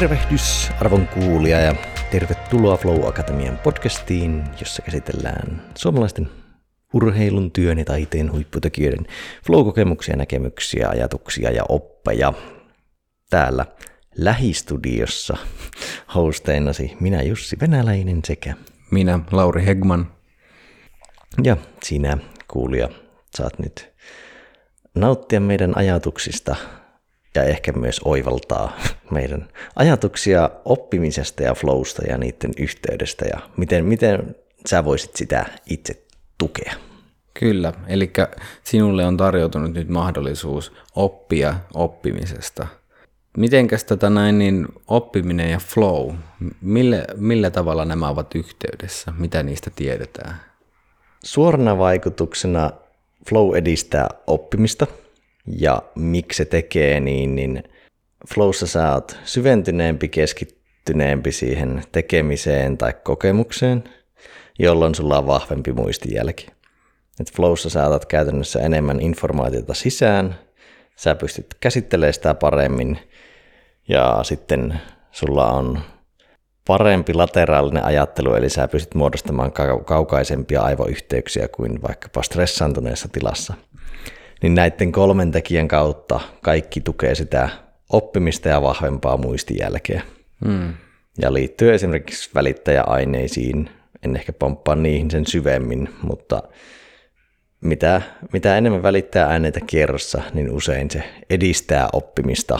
Tervehdys arvon kuulija ja tervetuloa Flow Akatemian podcastiin, jossa käsitellään suomalaisten urheilun, työn ja taiteen huipputekijöiden flow-kokemuksia, näkemyksiä, ajatuksia ja oppeja. Täällä lähistudiossa hosteinasi minä Jussi Venäläinen sekä minä Lauri Hegman. Ja sinä kuulija saat nyt nauttia meidän ajatuksista ja ehkä myös oivaltaa meidän ajatuksia oppimisesta ja flowsta ja niiden yhteydestä ja miten, miten sä voisit sitä itse tukea. Kyllä, eli sinulle on tarjoutunut nyt mahdollisuus oppia oppimisesta. Mitenkäs tätä näin, niin oppiminen ja flow, millä, millä tavalla nämä ovat yhteydessä? Mitä niistä tiedetään? Suorana vaikutuksena flow edistää oppimista – ja miksi se tekee niin, niin flowssa sä oot syventyneempi, keskittyneempi siihen tekemiseen tai kokemukseen, jolloin sulla on vahvempi muistijälki. Et flowssa sä otat käytännössä enemmän informaatiota sisään, sä pystyt käsittelemään sitä paremmin ja sitten sulla on parempi lateraalinen ajattelu, eli sä pystyt muodostamaan kaukaisempia aivoyhteyksiä kuin vaikkapa stressaantuneessa tilassa niin näiden kolmen tekijän kautta kaikki tukee sitä oppimista ja vahvempaa muistijälkeä. Mm. Ja liittyy esimerkiksi välittäjäaineisiin, en ehkä pomppaa niihin sen syvemmin, mutta mitä, mitä enemmän välittää aineita kierrossa, niin usein se edistää oppimista.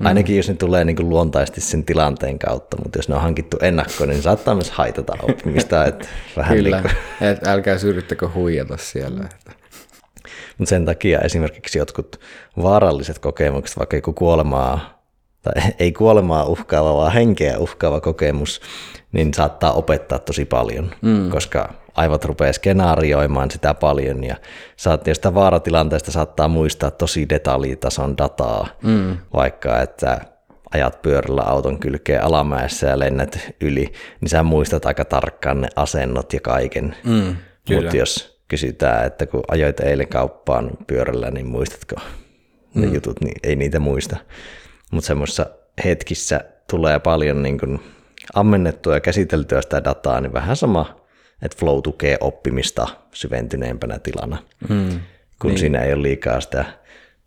Mm. Ainakin jos ne tulee niin kuin luontaisesti sen tilanteen kautta, mutta jos ne on hankittu ennakkoon, niin saattaa myös haitata oppimista. Että vähän Kyllä, niin kuin... Et älkää syrjittäkö huijata siellä. Että. Mutta sen takia esimerkiksi jotkut vaaralliset kokemukset, vaikka joku kuolemaa, tai ei kuolemaa uhkaava, vaan henkeä uhkaava kokemus, niin saattaa opettaa tosi paljon, mm. koska aivot rupeaa skenaarioimaan sitä paljon ja saat, sitä vaaratilanteesta saattaa muistaa tosi detaljitason dataa, mm. vaikka että ajat pyörällä auton kylkeen alamäessä ja lennät yli, niin sä muistat aika tarkkaan ne asennot ja kaiken. Mm, Mutta jos kysytään, että kun ajoit eilen kauppaan pyörällä, niin muistatko ne mm. jutut, niin ei niitä muista. Mutta semmoisissa hetkissä tulee paljon niin kun ammennettua ja käsiteltyä sitä dataa, niin vähän sama, että flow tukee oppimista syventyneempänä tilana, mm. kun niin. siinä ei ole liikaa sitä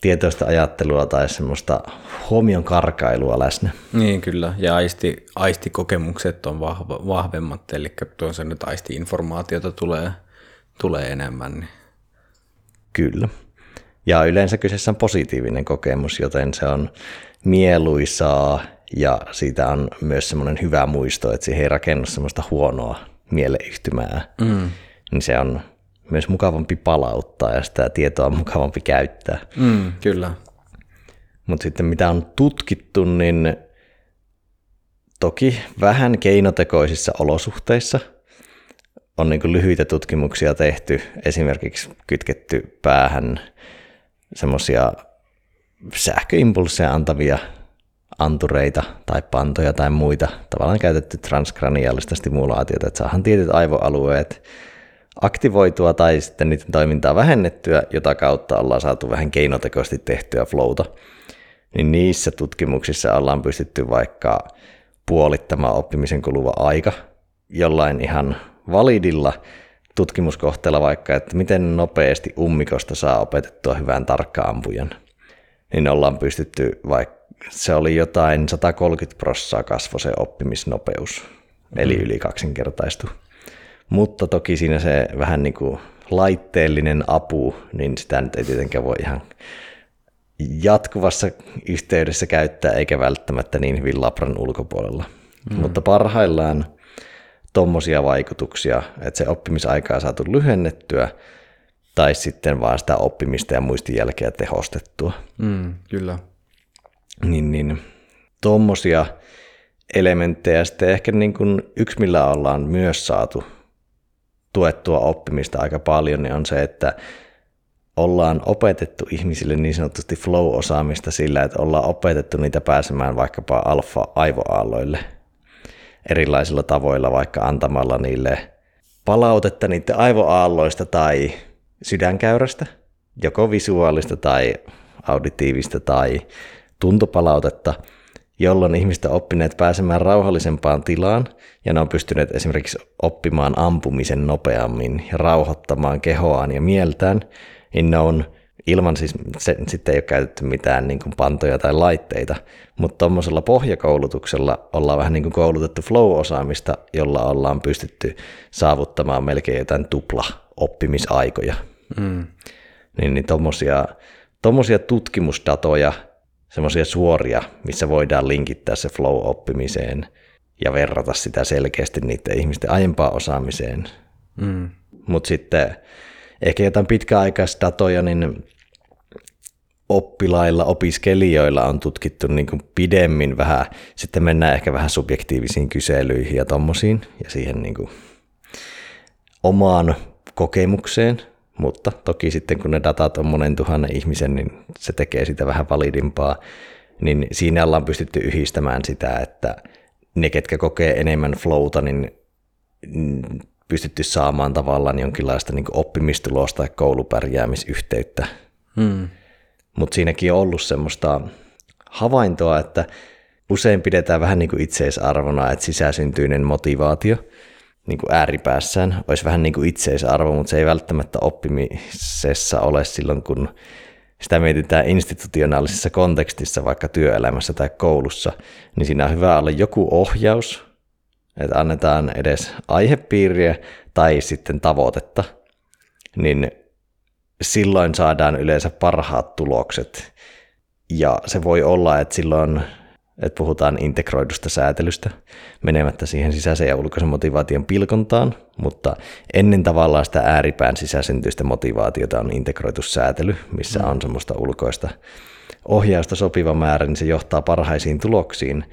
tietoista ajattelua tai semmoista huomion karkailua läsnä. Niin kyllä, ja aisti, aistikokemukset on vahva, vahvemmat, eli tuon nyt aisti-informaatiota tulee tulee enemmän. Niin. Kyllä. Ja yleensä kyseessä on positiivinen kokemus, joten se on mieluisaa ja siitä on myös semmoinen hyvä muisto, että siihen ei rakennu semmoista huonoa mieleyhtymää. Mm. Niin se on myös mukavampi palauttaa ja sitä tietoa on mukavampi käyttää. Mm, kyllä. Mutta sitten mitä on tutkittu, niin toki vähän keinotekoisissa olosuhteissa – on niin lyhyitä tutkimuksia tehty, esimerkiksi kytketty päähän semmoisia sähköimpulsseja antavia antureita tai pantoja tai muita, tavallaan käytetty transkraniaalista stimulaatiota, että saahan tietyt aivoalueet aktivoitua tai sitten niiden toimintaa vähennettyä, jota kautta ollaan saatu vähän keinotekoisesti tehtyä flowta. Niin niissä tutkimuksissa ollaan pystytty vaikka puolittamaan oppimisen kuluva aika jollain ihan validilla tutkimuskohteella vaikka, että miten nopeasti ummikosta saa opetettua hyvän tarkkaampujan, niin ollaan pystytty, vaikka se oli jotain 130 prossaa kasvo se oppimisnopeus, eli mm. yli kaksinkertaistu. Mutta toki siinä se vähän niin kuin laitteellinen apu, niin sitä nyt ei tietenkään voi ihan jatkuvassa yhteydessä käyttää, eikä välttämättä niin hyvin labran ulkopuolella. Mm. Mutta parhaillaan tuommoisia vaikutuksia, että se oppimisaikaa saatu lyhennettyä tai sitten vaan sitä oppimista ja muistijälkeä tehostettua. Mm, kyllä. Niin, niin tuommoisia elementtejä sitten ehkä niin kuin yksi, millä ollaan myös saatu tuettua oppimista aika paljon, niin on se, että ollaan opetettu ihmisille niin sanotusti flow-osaamista sillä, että ollaan opetettu niitä pääsemään vaikkapa alfa-aivoaalloille – erilaisilla tavoilla, vaikka antamalla niille palautetta niiden aivoaalloista tai sydänkäyrästä, joko visuaalista tai auditiivista tai tuntopalautetta, jolloin ihmiset on oppineet pääsemään rauhallisempaan tilaan ja ne on pystyneet esimerkiksi oppimaan ampumisen nopeammin ja rauhoittamaan kehoaan ja mieltään, niin ne on ilman siis, se, sitten ei ole käytetty mitään niin kuin pantoja tai laitteita, mutta tuommoisella pohjakoulutuksella ollaan vähän niin kuin koulutettu flow-osaamista, jolla ollaan pystytty saavuttamaan melkein jotain tupla oppimisaikoja. Mm. Niin, niin tuommoisia tommosia tutkimusdatoja, semmoisia suoria, missä voidaan linkittää se flow-oppimiseen ja verrata sitä selkeästi niiden ihmisten aiempaan osaamiseen. Mm. Mutta sitten ehkä jotain pitkäaikaisdatoja, niin oppilailla, opiskelijoilla on tutkittu niin kuin pidemmin vähän, sitten mennään ehkä vähän subjektiivisiin kyselyihin ja tommosiin ja siihen niin kuin omaan kokemukseen, mutta toki sitten kun ne datat on monen tuhannen ihmisen, niin se tekee sitä vähän validimpaa, niin siinä ollaan pystytty yhdistämään sitä, että ne, ketkä kokee enemmän flowta, niin pystytty saamaan tavallaan jonkinlaista niin oppimistulosta tai koulupärjäämisyhteyttä. Hmm. Mutta siinäkin on ollut semmoista havaintoa, että usein pidetään vähän niin kuin itseisarvona, että sisäsyntyinen motivaatio niin kuin ääripäässään olisi vähän niin kuin itseisarvo, mutta se ei välttämättä oppimisessa ole silloin, kun sitä mietitään institutionaalisessa kontekstissa, vaikka työelämässä tai koulussa, niin siinä on hyvä olla joku ohjaus, että annetaan edes aihepiiriä tai sitten tavoitetta, niin silloin saadaan yleensä parhaat tulokset. Ja se voi olla, että silloin että puhutaan integroidusta säätelystä menemättä siihen sisäisen ja ulkoisen motivaation pilkontaan, mutta ennen tavallaan sitä ääripään sisäsyntyistä motivaatiota on integroitu säätely, missä mm. on semmoista ulkoista ohjausta sopiva määrä, niin se johtaa parhaisiin tuloksiin.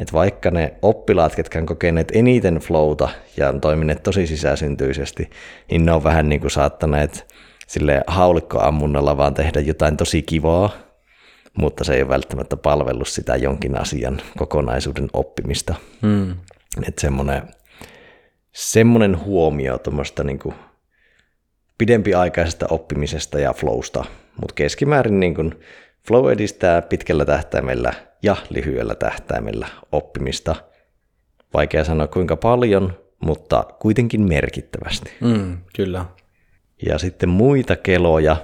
Että vaikka ne oppilaat, ketkä on kokeneet eniten flowta ja on toimineet tosi sisäsyntyisesti, niin ne on vähän niin kuin saattaneet sille haulikkoammunnalla vaan tehdä jotain tosi kivaa, mutta se ei ole välttämättä palvellut sitä jonkin asian kokonaisuuden oppimista. Mm. Että semmoinen, semmoinen huomio tuommoista niin kuin pidempiaikaisesta oppimisesta ja flowsta, mutta keskimäärin niin kuin flow edistää pitkällä tähtäimellä ja lyhyellä tähtäimellä oppimista. Vaikea sanoa kuinka paljon, mutta kuitenkin merkittävästi. Mm, kyllä. Ja sitten muita keloja,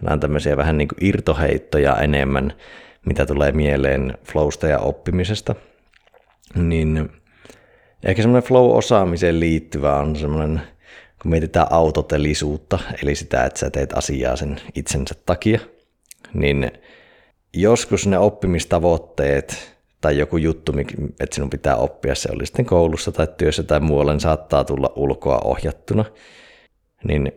Nämä on tämmöisiä vähän niin kuin irtoheittoja enemmän, mitä tulee mieleen flowsta ja oppimisesta. Niin ehkä semmoinen flow-osaamiseen liittyvä on semmoinen, kun mietitään autotelisuutta, eli sitä, että sä teet asiaa sen itsensä takia, niin joskus ne oppimistavoitteet tai joku juttu, että sinun pitää oppia, se oli sitten koulussa tai työssä tai muualla, niin saattaa tulla ulkoa ohjattuna, niin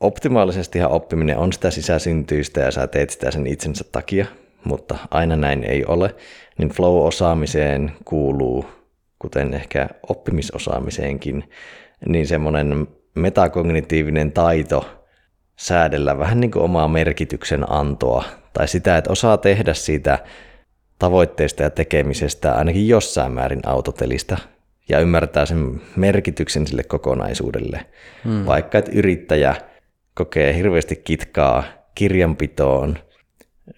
optimaalisestihan oppiminen on sitä sisäsyntyistä ja sä teet sitä sen itsensä takia, mutta aina näin ei ole, niin flow-osaamiseen kuuluu, kuten ehkä oppimisosaamiseenkin, niin semmoinen metakognitiivinen taito säädellä vähän niin kuin omaa merkityksen antoa, tai sitä, että osaa tehdä siitä tavoitteista ja tekemisestä ainakin jossain määrin autotelista, ja ymmärtää sen merkityksen sille kokonaisuudelle. Hmm. Vaikka että yrittäjä kokee hirveästi kitkaa kirjanpitoon.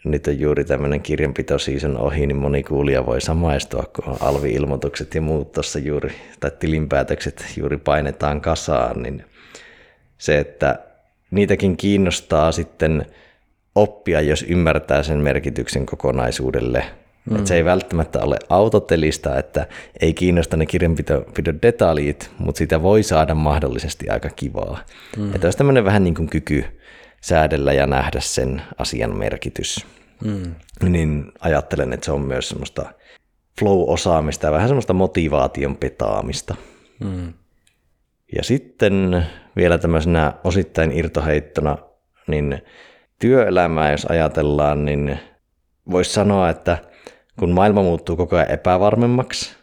Nyt on juuri tämmöinen kirjanpitosiison ohi, niin moni kuulija voi samaistua, kun alvi-ilmoitukset ja muut tuossa juuri, tai tilinpäätökset juuri painetaan kasaan, niin se, että niitäkin kiinnostaa sitten oppia, jos ymmärtää sen merkityksen kokonaisuudelle – Mm. Että se ei välttämättä ole autotelista, että ei kiinnosta ne kirjanpidon detaljit, mutta sitä voi saada mahdollisesti aika kivaa. Mm. Että olisi tämmöinen vähän niin kuin kyky säädellä ja nähdä sen asian merkitys. Mm. Niin ajattelen, että se on myös semmoista flow-osaamista ja vähän semmoista motivaation petaamista. Mm. Ja sitten vielä tämmöisenä osittain irtoheittona, niin työelämää jos ajatellaan, niin voisi sanoa, että – kun maailma muuttuu koko ajan epävarmemmaksi,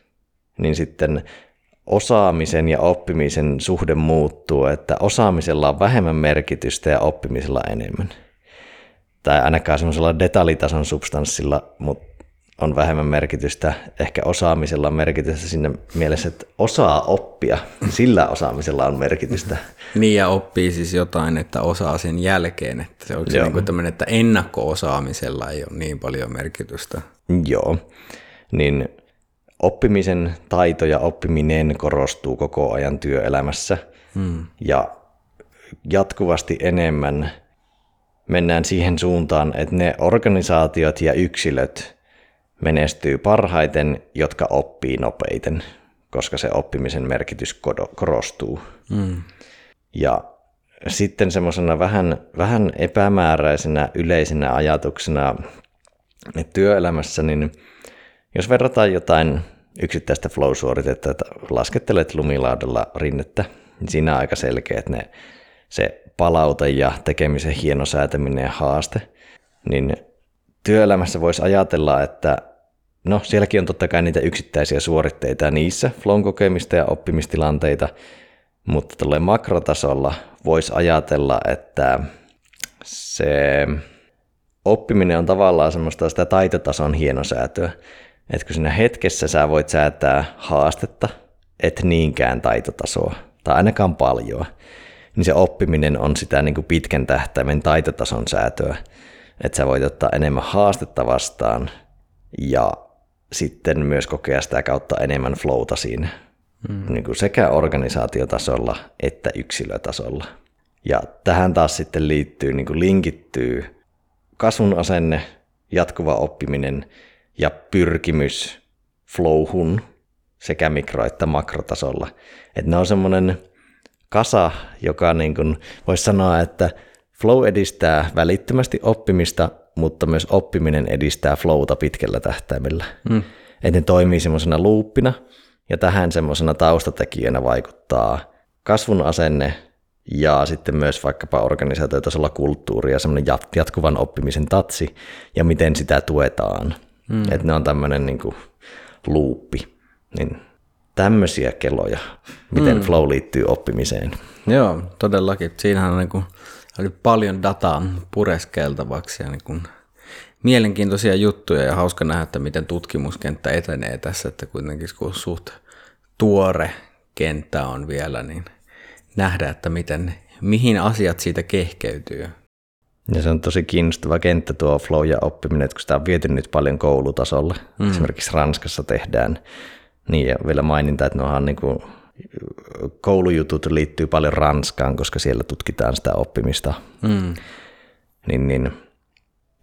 niin sitten osaamisen ja oppimisen suhde muuttuu, että osaamisella on vähemmän merkitystä ja oppimisella enemmän. Tai ainakaan semmoisella detaljitason substanssilla, mutta on vähemmän merkitystä. Ehkä osaamisella on merkitystä sinne mielessä, että osaa oppia. Sillä osaamisella on merkitystä. Niin ja oppii siis jotain, että osaa sen jälkeen. Että se on niin kuin tämmöinen, että ennakko-osaamisella ei ole niin paljon merkitystä. Joo. niin oppimisen taito ja oppiminen korostuu koko ajan työelämässä. Hmm. Ja jatkuvasti enemmän mennään siihen suuntaan, että ne organisaatiot ja yksilöt menestyy parhaiten, jotka oppii nopeiten, koska se oppimisen merkitys korostuu. Mm. Ja sitten semmoisena vähän, vähän epämääräisenä yleisenä ajatuksena että työelämässä, niin jos verrataan jotain yksittäistä flow-suoritetta, että laskettelet lumilaudalla rinnettä, niin siinä on aika selkeä, että ne, se palaute ja tekemisen hienosäätäminen ja haaste, niin työelämässä voisi ajatella, että no sielläkin on totta kai niitä yksittäisiä suoritteita niissä flown kokemista ja oppimistilanteita, mutta tällä makrotasolla voisi ajatella, että se oppiminen on tavallaan semmoista sitä taitotason hienosäätöä. Että kun siinä hetkessä sä voit säätää haastetta, et niinkään taitotasoa, tai ainakaan paljon, niin se oppiminen on sitä niin kuin pitkän tähtäimen taitotason säätöä. Että sä voit ottaa enemmän haastetta vastaan ja sitten myös kokea sitä kautta enemmän flowta siinä. Mm. Niin kuin sekä organisaatiotasolla että yksilötasolla. Ja tähän taas sitten liittyy, niin kuin linkittyy kasvun asenne, jatkuva oppiminen ja pyrkimys flowhun sekä mikro- että makrotasolla. Että ne on semmoinen kasa, joka niin kuin voisi sanoa, että flow edistää välittömästi oppimista, mutta myös oppiminen edistää flowta pitkällä tähtäimellä. Mm. Että ne toimii semmoisena luuppina, ja tähän semmoisena taustatekijänä vaikuttaa kasvun asenne ja sitten myös vaikkapa organisaatiotasolla kulttuuri ja semmoinen jatkuvan oppimisen tatsi ja miten sitä tuetaan. Mm. Että ne on tämmöinen niin kuin luuppi. Niin tämmöisiä kelloja, miten mm. flow liittyy oppimiseen. Joo, todellakin. Siinähän on niin kuin, oli paljon dataa pureskeltavaksi ja niin kuin mielenkiintoisia juttuja ja hauska nähdä, että miten tutkimuskenttä etenee tässä, että kuitenkin kun suht tuore kenttä on vielä, niin nähdä, että miten, mihin asiat siitä kehkeytyy. Ja se on tosi kiinnostava kenttä tuo flow ja oppiminen, että kun sitä on viety nyt paljon koulutasolle, mm. esimerkiksi Ranskassa tehdään, niin ja vielä maininta, että nohan niin kuin, koulujutut liittyy paljon Ranskaan, koska siellä tutkitaan sitä oppimista. Mm. Niin, niin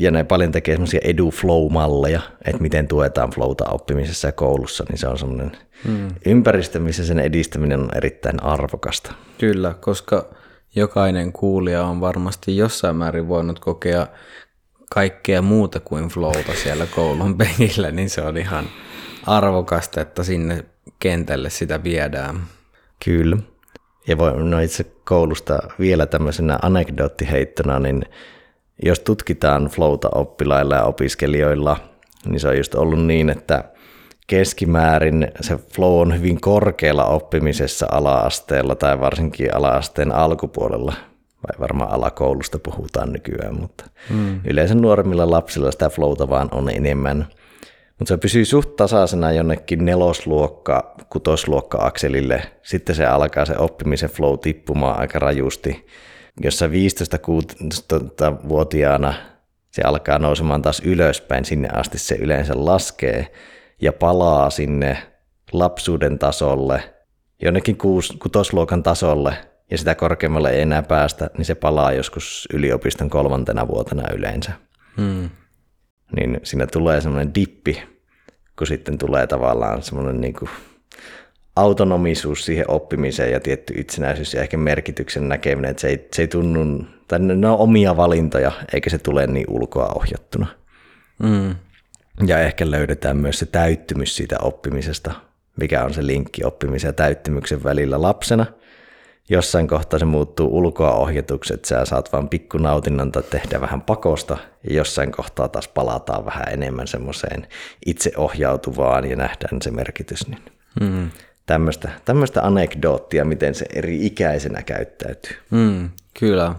ja ne paljon tekee semmoisia edu-flow-malleja, että miten tuetaan flowta oppimisessa ja koulussa, niin se on semmoinen hmm. ympäristö, missä sen edistäminen on erittäin arvokasta. Kyllä, koska jokainen kuulija on varmasti jossain määrin voinut kokea kaikkea muuta kuin flowta siellä koulun penkillä, niin se on ihan arvokasta, että sinne kentälle sitä viedään. Kyllä. Ja voi, no itse koulusta vielä tämmöisenä anekdoottiheittona, niin jos tutkitaan flowta oppilailla ja opiskelijoilla, niin se on just ollut niin, että keskimäärin se flow on hyvin korkealla oppimisessa ala-asteella tai varsinkin ala-asteen alkupuolella, vai varmaan alakoulusta puhutaan nykyään, mutta hmm. yleensä nuoremmilla lapsilla sitä flowta vaan on enemmän. Mutta se pysyy suht tasaisena jonnekin nelosluokka, kutosluokka akselille. Sitten se alkaa se oppimisen flow tippumaan aika rajusti jossa 15-16-vuotiaana se alkaa nousemaan taas ylöspäin, sinne asti se yleensä laskee ja palaa sinne lapsuuden tasolle, jonnekin kutosluokan tasolle, ja sitä korkeammalle ei enää päästä, niin se palaa joskus yliopiston kolmantena vuotena yleensä. Hmm. Niin siinä tulee semmoinen dippi, kun sitten tulee tavallaan semmoinen niin kuin autonomisuus siihen oppimiseen ja tietty itsenäisyys ja ehkä merkityksen näkeminen, että se ei, se ei tunnu, tai ne on omia valintoja, eikä se tule niin ulkoa ohjattuna. Mm. Ja ehkä löydetään myös se täyttymys siitä oppimisesta, mikä on se linkki oppimisen ja täyttymyksen välillä lapsena. Jossain kohtaa se muuttuu ulkoa ohjatuksi, että sä saat vain pikkunautinnon tai tehdä vähän pakosta, ja jossain kohtaa taas palataan vähän enemmän semmoiseen itseohjautuvaan ja nähdään se merkitys. Niin. Mm tämmöistä, tämmöistä anekdoottia, miten se eri ikäisenä käyttäytyy. Mm, kyllä.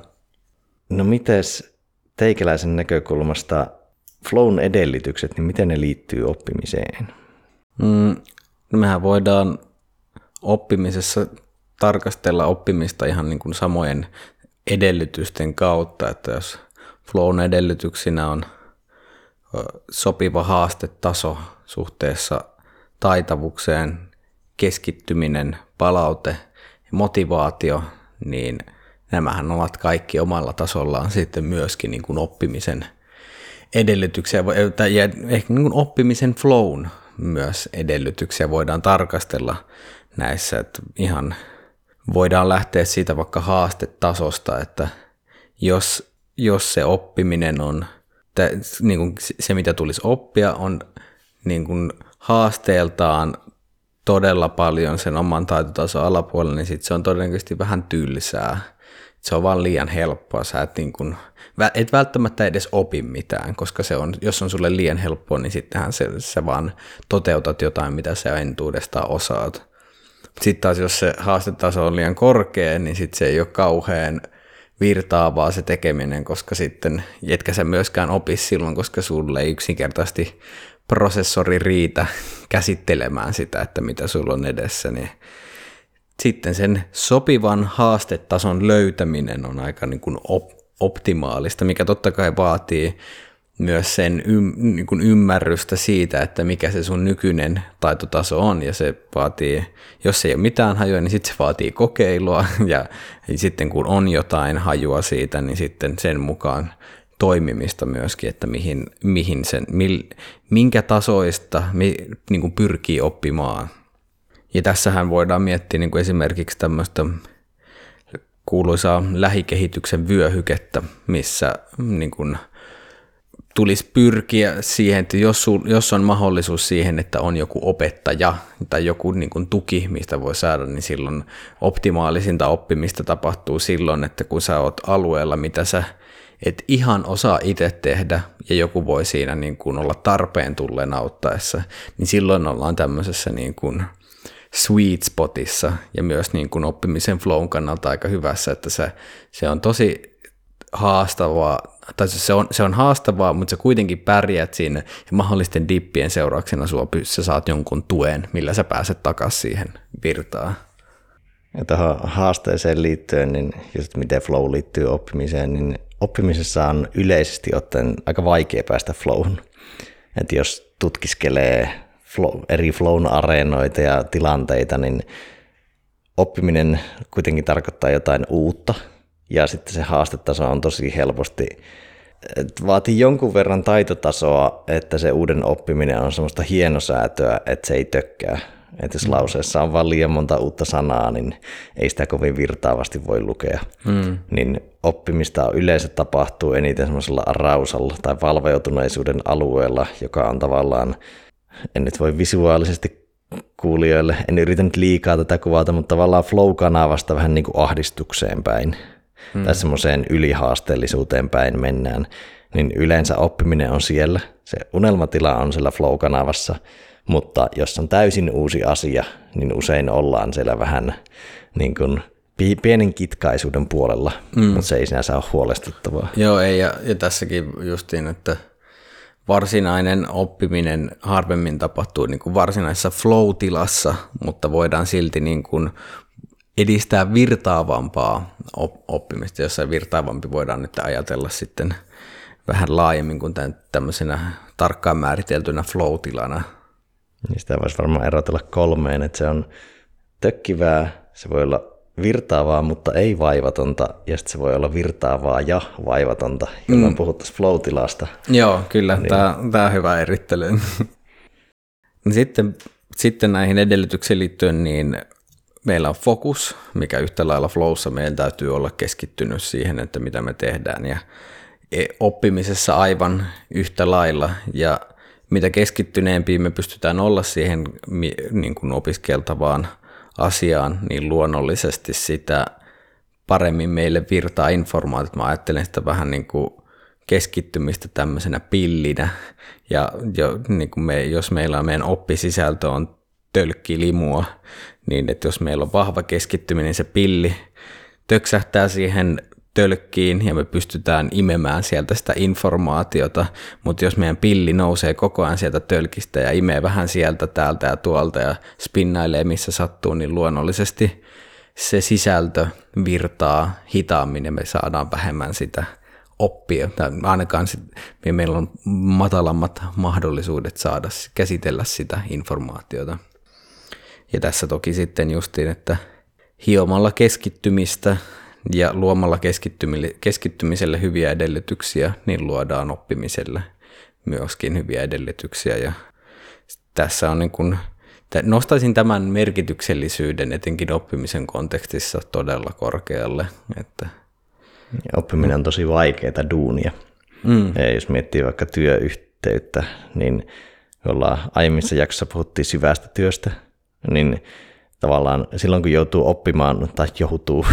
No mites teikäläisen näkökulmasta flown edellytykset, niin miten ne liittyy oppimiseen? Mm, no mehän voidaan oppimisessa tarkastella oppimista ihan niin kuin samojen edellytysten kautta, että jos flown edellytyksinä on, sopiva haastetaso suhteessa taitavukseen, keskittyminen, palaute, motivaatio, niin nämähän ovat kaikki omalla tasollaan sitten myöskin niin kuin oppimisen edellytyksiä, tai ehkä niin kuin oppimisen flown myös edellytyksiä voidaan tarkastella näissä, että ihan voidaan lähteä siitä vaikka haastetasosta, että jos, jos se oppiminen on, niin kuin se mitä tulisi oppia on niin kuin haasteeltaan todella paljon sen oman taitotason alapuolella, niin sit se on todennäköisesti vähän tylsää. Se on vaan liian helppoa. Sä et, niin kun, et välttämättä edes opi mitään, koska se on, jos on sulle liian helppoa, niin sittenhän se, sä vaan toteutat jotain, mitä sä entuudestaan osaat. Sitten taas jos se haastetaso on liian korkea, niin sitten se ei ole kauhean virtaavaa se tekeminen, koska sitten, etkä sä myöskään opi silloin, koska sulle ei yksinkertaisesti prosessori riitä käsittelemään sitä, että mitä sulla on edessä, niin sitten sen sopivan haastetason löytäminen on aika niin kuin op- optimaalista, mikä totta kai vaatii myös sen ym, niin kuin ymmärrystä siitä, että mikä se sun nykyinen taitotaso on, ja se vaatii, jos ei ole mitään hajua, niin sitten se vaatii kokeilua, ja sitten kun on jotain hajua siitä, niin sitten sen mukaan toimimista myöskin, että mihin, mihin sen, mil, minkä tasoista mi, niin kuin pyrkii oppimaan. Ja tässähän voidaan miettiä niin kuin esimerkiksi tämmöistä kuuluisaa lähikehityksen vyöhykettä, missä niin kuin, tulisi pyrkiä siihen, että jos, sul, jos on mahdollisuus siihen, että on joku opettaja tai joku niin kuin tuki, mistä voi saada, niin silloin optimaalisinta oppimista tapahtuu silloin, että kun sä oot alueella, mitä sä et ihan osaa itse tehdä ja joku voi siinä niin kuin olla tarpeen tulleen auttaessa, niin silloin ollaan tämmöisessä niin kuin sweet spotissa ja myös niin kuin oppimisen flown kannalta aika hyvässä, että se, se on tosi haastavaa, tai se on, se on haastavaa, mutta sä kuitenkin pärjät siinä ja mahdollisten dippien seurauksena sua sä saat jonkun tuen, millä sä pääset takaisin siihen virtaan. Ja tähän haasteeseen liittyen, niin just miten flow liittyy oppimiseen, niin oppimisessa on yleisesti ottaen aika vaikea päästä flowhun. Että jos tutkiskelee flow, eri flown areenoita ja tilanteita, niin oppiminen kuitenkin tarkoittaa jotain uutta, ja sitten se haastetaso on tosi helposti, että vaatii jonkun verran taitotasoa, että se uuden oppiminen on semmoista hienosäätöä, että se ei tökkää. Että jos mm. lauseessa on vaan liian monta uutta sanaa, niin ei sitä kovin virtaavasti voi lukea. Mm. Niin oppimista yleensä tapahtuu eniten semmoisella rausalla tai valveutuneisuuden alueella, joka on tavallaan, en nyt voi visuaalisesti kuulijoille, en yritä nyt liikaa tätä kuvata, mutta tavallaan flow-kanavasta vähän niin kuin ahdistukseen päin mm. tai semmoiseen ylihaasteellisuuteen päin mennään, niin yleensä oppiminen on siellä. Se unelmatila on siellä flow-kanavassa, mutta jos on täysin uusi asia, niin usein ollaan siellä vähän niin kuin pienen kitkaisuuden puolella, mm. mutta se ei sinänsä ole huolestuttavaa. Joo, ei, ja, ja tässäkin justiin, että varsinainen oppiminen harvemmin tapahtuu niin kuin varsinaisessa flow-tilassa, mutta voidaan silti niin kuin edistää virtaavampaa oppimista, jossa virtaavampi voidaan nyt ajatella sitten vähän laajemmin kuin tämän, tämmöisenä tarkkaan määriteltynä flow-tilana. Niistä voisi varmaan erotella kolmeen, että se on tökkivää, se voi olla virtaavaa, mutta ei vaivatonta, ja sitten se voi olla virtaavaa ja vaivatonta, jolloin mm. puhuttaisiin flow-tilasta. Joo, kyllä, niin. tämä, tämä on hyvä erittely. sitten, sitten näihin edellytyksiin liittyen, niin meillä on fokus, mikä yhtä lailla flowssa meidän täytyy olla keskittynyt siihen, että mitä me tehdään ja e, oppimisessa aivan yhtä lailla ja mitä keskittyneempiä me pystytään olla siihen niin kuin opiskeltavaan asiaan, niin luonnollisesti sitä paremmin meille virtaa informaatiot. Mä ajattelen sitä vähän niin kuin keskittymistä tämmöisenä pillinä ja jo, niin kuin me, jos meillä on meidän oppisisältö on tölkkilimua, niin että jos meillä on vahva keskittyminen, niin se pilli töksähtää siihen tölkkiin ja me pystytään imemään sieltä sitä informaatiota, mutta jos meidän pilli nousee koko ajan sieltä tölkistä ja imee vähän sieltä, täältä ja tuolta ja spinnailee missä sattuu, niin luonnollisesti se sisältö virtaa hitaammin ja me saadaan vähemmän sitä oppia, tai ainakaan sit, meillä on matalammat mahdollisuudet saada käsitellä sitä informaatiota. Ja tässä toki sitten justiin, että hiomalla keskittymistä ja luomalla keskittymiselle hyviä edellytyksiä, niin luodaan oppimiselle myöskin hyviä edellytyksiä. Ja tässä on niin kuin, nostaisin tämän merkityksellisyyden etenkin oppimisen kontekstissa todella korkealle. Että ja oppiminen on tosi vaikeaa duunia. Mm. Ja jos miettii vaikka työyhteyttä, niin ollaan aiemmissa jaksossa puhuttiin syvästä työstä, niin tavallaan silloin kun joutuu oppimaan tai joutuu,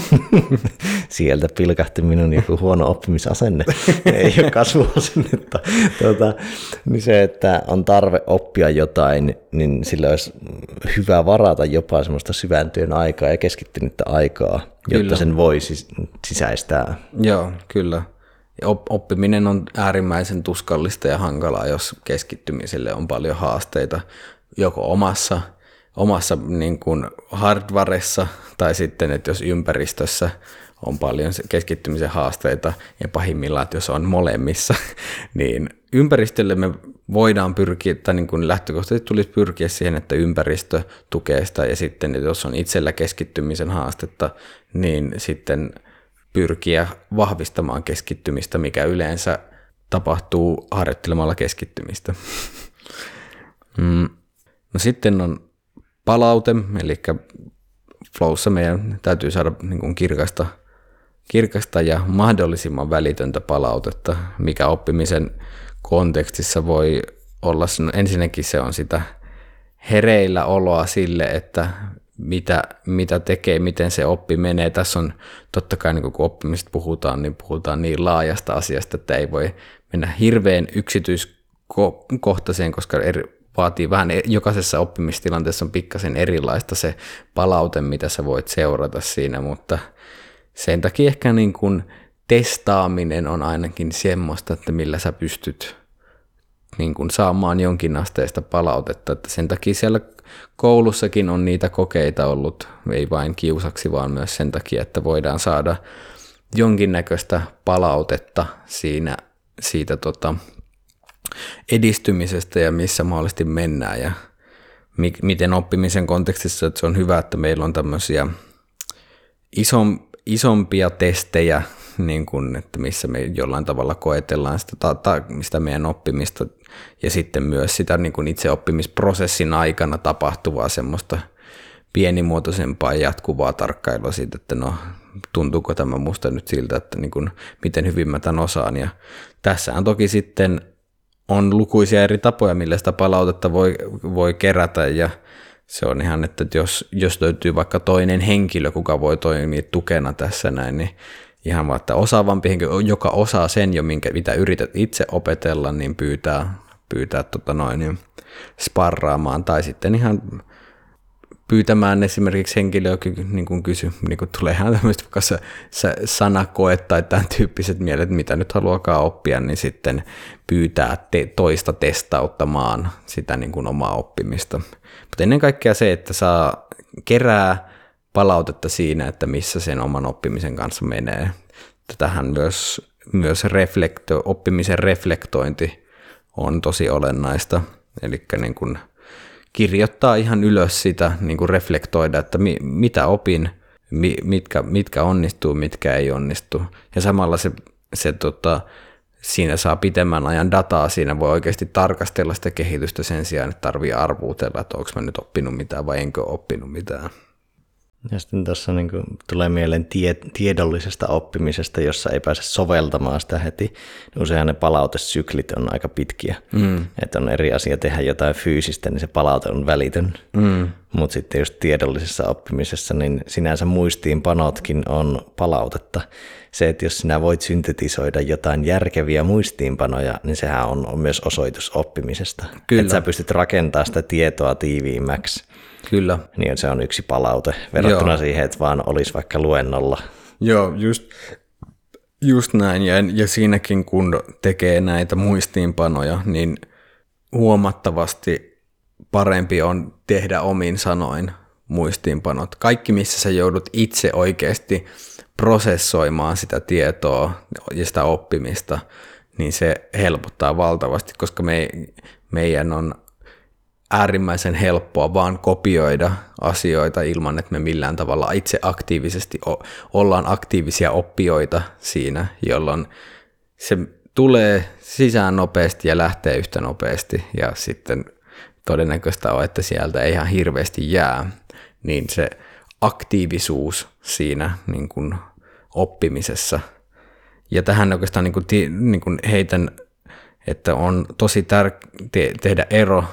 sieltä pilkahti minun joku huono oppimisasenne, ei ole kasvuasennetta, tuota, niin se, että on tarve oppia jotain, niin sillä olisi hyvä varata jopa semmoista syvän työn aikaa ja keskittynyttä aikaa, jotta kyllä. sen voi sisäistää. Joo, kyllä. Oppiminen on äärimmäisen tuskallista ja hankalaa, jos keskittymiselle on paljon haasteita joko omassa – omassa niin kuin hardwaressa tai sitten, että jos ympäristössä on paljon keskittymisen haasteita ja pahimmillaan, että jos on molemmissa, niin ympäristölle me voidaan pyrkiä, tai niin kuin lähtökohtaisesti tulisi pyrkiä siihen, että ympäristö tukee sitä ja sitten, että jos on itsellä keskittymisen haastetta, niin sitten pyrkiä vahvistamaan keskittymistä, mikä yleensä tapahtuu harjoittelemalla keskittymistä. Mm. No sitten on palaute, eli Flowssa meidän täytyy saada niin kuin kirkasta, kirkasta ja mahdollisimman välitöntä palautetta, mikä oppimisen kontekstissa voi olla, ensinnäkin se on sitä hereillä oloa sille, että mitä, mitä tekee, miten se oppi menee. Tässä on totta kai, niin kun oppimista puhutaan, niin puhutaan niin laajasta asiasta, että ei voi mennä hirveän yksityiskohtaiseen, koska eri, vaatii vähän, e- jokaisessa oppimistilanteessa on pikkasen erilaista se palaute, mitä sä voit seurata siinä, mutta sen takia ehkä niin kuin testaaminen on ainakin semmoista, että millä sä pystyt niin kuin saamaan jonkin asteista palautetta, että sen takia siellä koulussakin on niitä kokeita ollut, ei vain kiusaksi, vaan myös sen takia, että voidaan saada jonkinnäköistä palautetta siinä, siitä tota, edistymisestä ja missä mahdollisesti mennään ja mi- miten oppimisen kontekstissa että se on hyvä, että meillä on tämmöisiä isom, isompia testejä, niin kuin, että missä me jollain tavalla koetellaan sitä, ta, ta, sitä meidän oppimista ja sitten myös sitä niin kuin itse oppimisprosessin aikana tapahtuvaa semmoista pienimuotoisempaa jatkuvaa tarkkailua siitä, että no tuntuuko tämä musta nyt siltä, että niin kuin, miten hyvin mä tämän osaan. Ja tässä on toki sitten on lukuisia eri tapoja, millä sitä palautetta voi, voi kerätä. Ja se on ihan, että jos, jos löytyy vaikka toinen henkilö, kuka voi toimia tukena tässä näin, niin ihan vaan, että osaavampi henkilö, joka osaa sen jo, minkä, mitä yrität itse opetella, niin pyytää, pyytää tota noin, niin sparraamaan. Tai sitten ihan pyytämään esimerkiksi henkilö, joka niin kuin kysy, niin kuin tulee ihan tämmöistä vaikka se, se sanakoe tai tämän tyyppiset mielet, mitä nyt haluakaan oppia, niin sitten pyytää te, toista testauttamaan sitä niin kuin omaa oppimista. Mutta ennen kaikkea se, että saa kerää palautetta siinä, että missä sen oman oppimisen kanssa menee. Tähän myös, myös reflekto, oppimisen reflektointi on tosi olennaista. Eli niin kuin kirjoittaa ihan ylös sitä, niin kuin reflektoida, että mi, mitä opin, mi, mitkä, mitkä onnistuu, mitkä ei onnistu. Ja samalla se, se tota, siinä saa pitemmän ajan dataa, siinä voi oikeasti tarkastella sitä kehitystä sen sijaan, että tarvii arvuutella, että onko mä nyt oppinut mitään vai enkö oppinut mitään. Ja sitten tuossa niin tulee mieleen tie, tiedollisesta oppimisesta, jossa ei pääse soveltamaan sitä heti. Useinhan ne palautesyklit on aika pitkiä. Mm. Että on eri asia tehdä jotain fyysistä, niin se palaute on välitön. Mm. Mutta sitten just tiedollisessa oppimisessa, niin sinänsä muistiinpanotkin on palautetta. Se, että jos sinä voit syntetisoida jotain järkeviä muistiinpanoja, niin sehän on, on myös osoitus oppimisesta. Kyllä. Että sä pystyt rakentamaan sitä tietoa tiiviimmäksi. Kyllä. Niin se on yksi palaute verrattuna Joo. siihen, että vaan olisi vaikka luennolla. Joo, just, just näin. Ja, ja siinäkin kun tekee näitä muistiinpanoja, niin huomattavasti parempi on tehdä omin sanoin muistiinpanot. Kaikki, missä sä joudut itse oikeasti prosessoimaan sitä tietoa ja sitä oppimista, niin se helpottaa valtavasti, koska me, meidän on äärimmäisen helppoa vaan kopioida asioita ilman, että me millään tavalla itse aktiivisesti o- ollaan aktiivisia oppijoita siinä, jolloin se tulee sisään nopeasti ja lähtee yhtä nopeasti ja sitten todennäköistä on, että sieltä ei ihan hirveästi jää, niin se aktiivisuus siinä niin kuin oppimisessa. Ja tähän oikeastaan niin kuin, niin kuin heitän, että on tosi tärkeää te- tehdä ero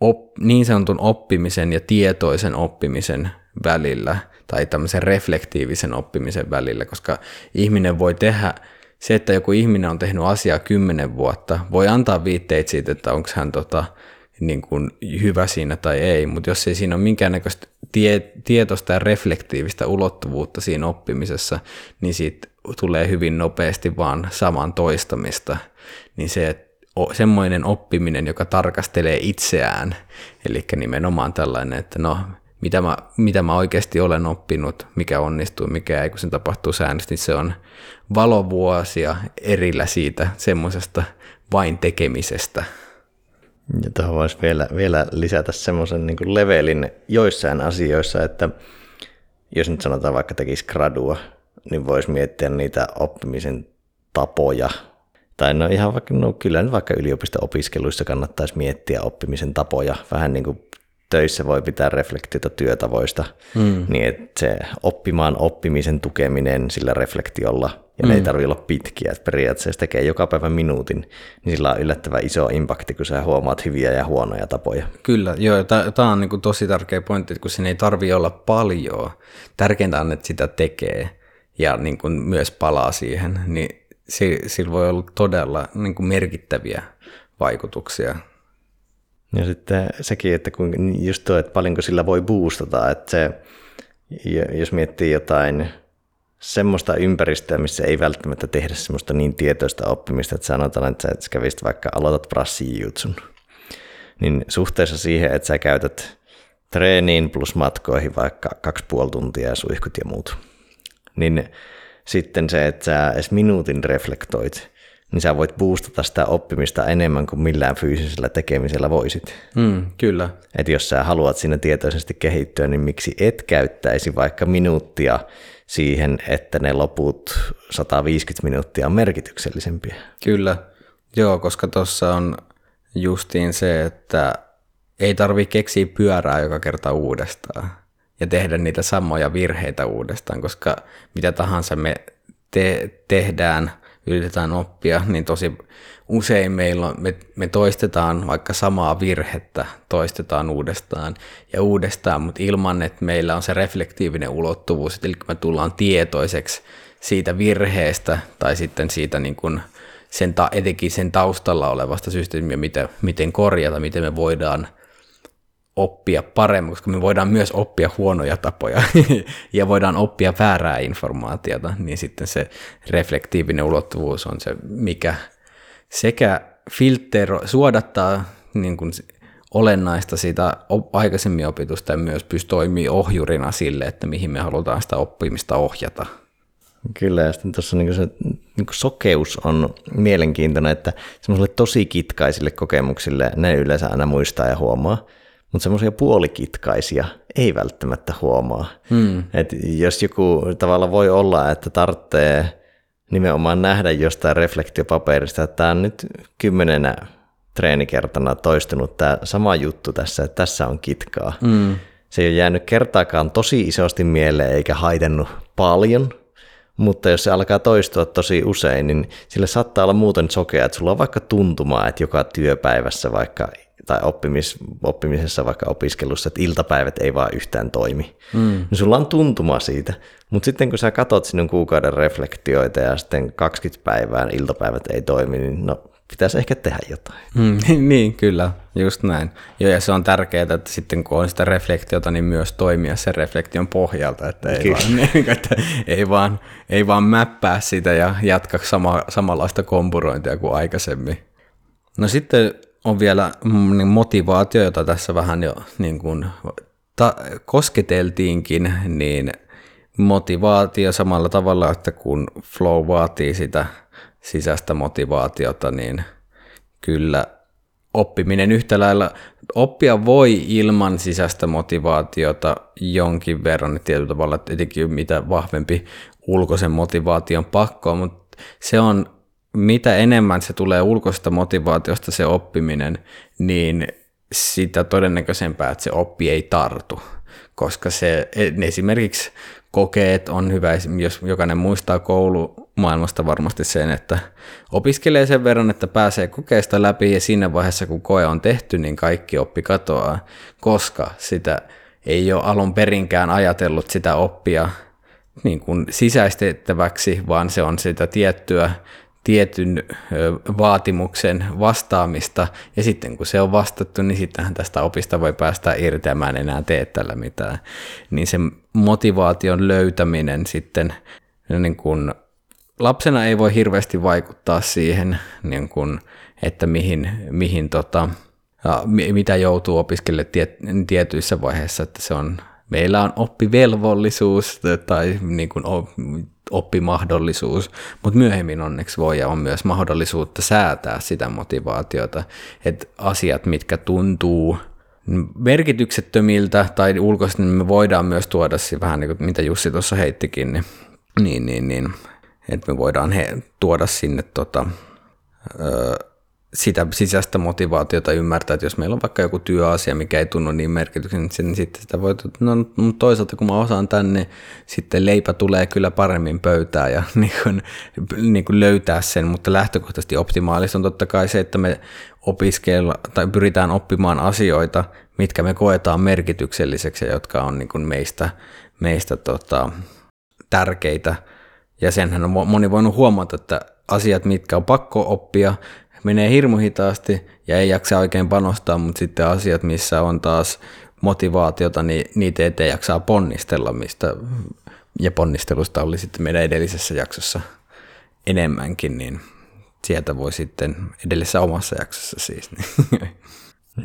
op, niin sanotun oppimisen ja tietoisen oppimisen välillä tai tämmöisen reflektiivisen oppimisen välillä, koska ihminen voi tehdä se, että joku ihminen on tehnyt asiaa kymmenen vuotta, voi antaa viitteitä siitä, että onko hän tota, niin kuin hyvä siinä tai ei, mutta jos ei siinä ole minkäännäköistä tie, tietoista ja reflektiivistä ulottuvuutta siinä oppimisessa, niin siitä tulee hyvin nopeasti vaan saman toistamista. Niin se, että semmoinen oppiminen, joka tarkastelee itseään, eli nimenomaan tällainen, että no, mitä mä, mitä mä oikeasti olen oppinut, mikä onnistuu, mikä ei, kun sen tapahtuu säännöllisesti, niin se on valovuosia erillä siitä semmoisesta vain tekemisestä. Ja tuohon voisi vielä, vielä lisätä semmoisen niin levelin joissain asioissa, että jos nyt sanotaan vaikka tekisi gradua, niin voisi miettiä niitä oppimisen tapoja. Tai no ihan vaikka, no kyllä nyt vaikka yliopisto-opiskeluissa kannattaisi miettiä oppimisen tapoja, vähän niin kuin töissä voi pitää reflektiota työtavoista, mm. niin että se oppimaan oppimisen tukeminen sillä reflektiolla, ja mm. ne ei mm. tarvitse olla pitkiä, että periaatteessa tekee joka päivä minuutin, niin sillä on yllättävän iso impakti, kun sä huomaat hyviä ja huonoja tapoja. Kyllä, joo, tämä on niin tosi tärkeä pointti, että kun sen ei tarvitse olla paljon, tärkeintä on, että sitä tekee ja niin kuin myös palaa siihen, niin sillä voi olla todella niin kuin merkittäviä vaikutuksia. Ja sitten sekin, että kun just tuo, että paljonko sillä voi boostata, että se, jos miettii jotain semmoista ympäristöä, missä ei välttämättä tehdä semmoista niin tietoista oppimista, että sanotaan, että sä kävisit vaikka aloitat brassijutsun, niin suhteessa siihen, että sä käytät treeniin plus matkoihin vaikka kaksi puoli tuntia ja suihkut ja muut, niin sitten se, että sä edes minuutin reflektoit, niin sä voit boostata sitä oppimista enemmän kuin millään fyysisellä tekemisellä voisit. Mm, kyllä. Että jos sä haluat siinä tietoisesti kehittyä, niin miksi et käyttäisi vaikka minuuttia siihen, että ne loput 150 minuuttia on merkityksellisempiä. Kyllä, joo, koska tuossa on justiin se, että ei tarvi keksiä pyörää joka kerta uudestaan ja tehdä niitä samoja virheitä uudestaan, koska mitä tahansa me te- tehdään – yritetään oppia, niin tosi usein meillä on, me, me toistetaan vaikka samaa virhettä, toistetaan uudestaan ja uudestaan, mutta ilman, että meillä on se reflektiivinen ulottuvuus, eli me tullaan tietoiseksi siitä virheestä tai sitten siitä niin kuin sen, etenkin sen taustalla olevasta systeemiä, miten, miten korjata, miten me voidaan oppia paremmin, koska me voidaan myös oppia huonoja tapoja ja voidaan oppia väärää informaatiota, niin sitten se reflektiivinen ulottuvuus on se, mikä sekä filtero, suodattaa niin kuin olennaista siitä aikaisemmin opitusta ja myös pystyy toimii ohjurina sille, että mihin me halutaan sitä oppimista ohjata. Kyllä, ja sitten tuossa niin se niin sokeus on mielenkiintoinen, että semmoiselle tosi kitkaisille kokemuksille ne yleensä aina muistaa ja huomaa, mutta semmoisia puolikitkaisia ei välttämättä huomaa. Hmm. Et jos joku tavalla voi olla, että tarvitsee nimenomaan nähdä jostain reflektiopaperista, että tämä on nyt kymmenenä treenikertana toistunut tämä sama juttu tässä, että tässä on kitkaa. Hmm. Se ei ole jäänyt kertaakaan tosi isosti mieleen eikä haitannut paljon, mutta jos se alkaa toistua tosi usein, niin sille saattaa olla muuten sokea, että sulla on vaikka tuntumaa, että joka työpäivässä vaikka tai oppimis, oppimisessa vaikka opiskelussa, että iltapäivät ei vaan yhtään toimi. Mm. Niin sulla on tuntuma siitä, mutta sitten kun sä katot sinun kuukauden reflektioita ja sitten 20 päivää iltapäivät ei toimi, niin no pitäisi ehkä tehdä jotain. Mm, niin, kyllä, just näin. Joo, ja se on tärkeää, että sitten kun on sitä reflektiota, niin myös toimia sen reflektion pohjalta, että ei, vaan, niin, että ei, vaan, ei vaan mäppää sitä ja jatka sama, samanlaista kompurointia kuin aikaisemmin. No sitten on vielä mm, niin motivaatio, jota tässä vähän jo niin kuin ta- kosketeltiinkin, niin motivaatio samalla tavalla, että kun flow vaatii sitä sisäistä motivaatiota, niin kyllä oppiminen yhtä lailla, oppia voi ilman sisäistä motivaatiota jonkin verran, tietyllä tavalla, että etenkin mitä vahvempi ulkoisen motivaation pakko, mutta se on, mitä enemmän se tulee ulkoista motivaatiosta se oppiminen, niin sitä todennäköisempää, että se oppi ei tartu, koska se esimerkiksi kokeet on hyvä, jos jokainen muistaa koulumaailmasta varmasti sen, että opiskelee sen verran, että pääsee kokeesta läpi. Ja siinä vaiheessa kun koe on tehty, niin kaikki oppi katoaa, koska sitä ei ole alun perinkään ajatellut sitä oppia niin kuin sisäistettäväksi, vaan se on sitä tiettyä tietyn vaatimuksen vastaamista, ja sitten kun se on vastattu, niin sittenhän tästä opista voi päästä irti, ja mä en enää tee tällä mitään. Niin se motivaation löytäminen sitten, niin kun, lapsena ei voi hirveästi vaikuttaa siihen, niin kun, että mihin, mihin tota, mitä joutuu opiskelemaan tiet, tietyissä vaiheissa, että se on meillä on oppivelvollisuus tai niin kuin oppimahdollisuus, mutta myöhemmin onneksi voi ja on myös mahdollisuutta säätää sitä motivaatiota, että asiat, mitkä tuntuu merkityksettömiltä tai ulkoisesti, niin me voidaan myös tuoda vähän niin kuin mitä Jussi tuossa heittikin, niin, niin, niin, niin että me voidaan he, tuoda sinne tota, öö, sitä sisäistä motivaatiota ymmärtää, että jos meillä on vaikka joku työasia, mikä ei tunnu niin merkityksellistä, niin sitten sitä voi, no toisaalta kun mä osaan tänne, niin sitten leipä tulee kyllä paremmin pöytään ja niin kuin, niin kuin löytää sen, mutta lähtökohtaisesti optimaalista on totta kai se, että me opiskella tai pyritään oppimaan asioita, mitkä me koetaan merkitykselliseksi ja jotka on niin kuin meistä, meistä tota, tärkeitä. Ja senhän on moni voinut huomata, että asiat, mitkä on pakko oppia, menee hirmu hitaasti ja ei jaksa oikein panostaa, mutta sitten asiat, missä on taas motivaatiota, niin niitä ei jaksaa ponnistella, mistä, ja ponnistelusta oli sitten meidän edellisessä jaksossa enemmänkin, niin sieltä voi sitten edellisessä omassa jaksossa siis.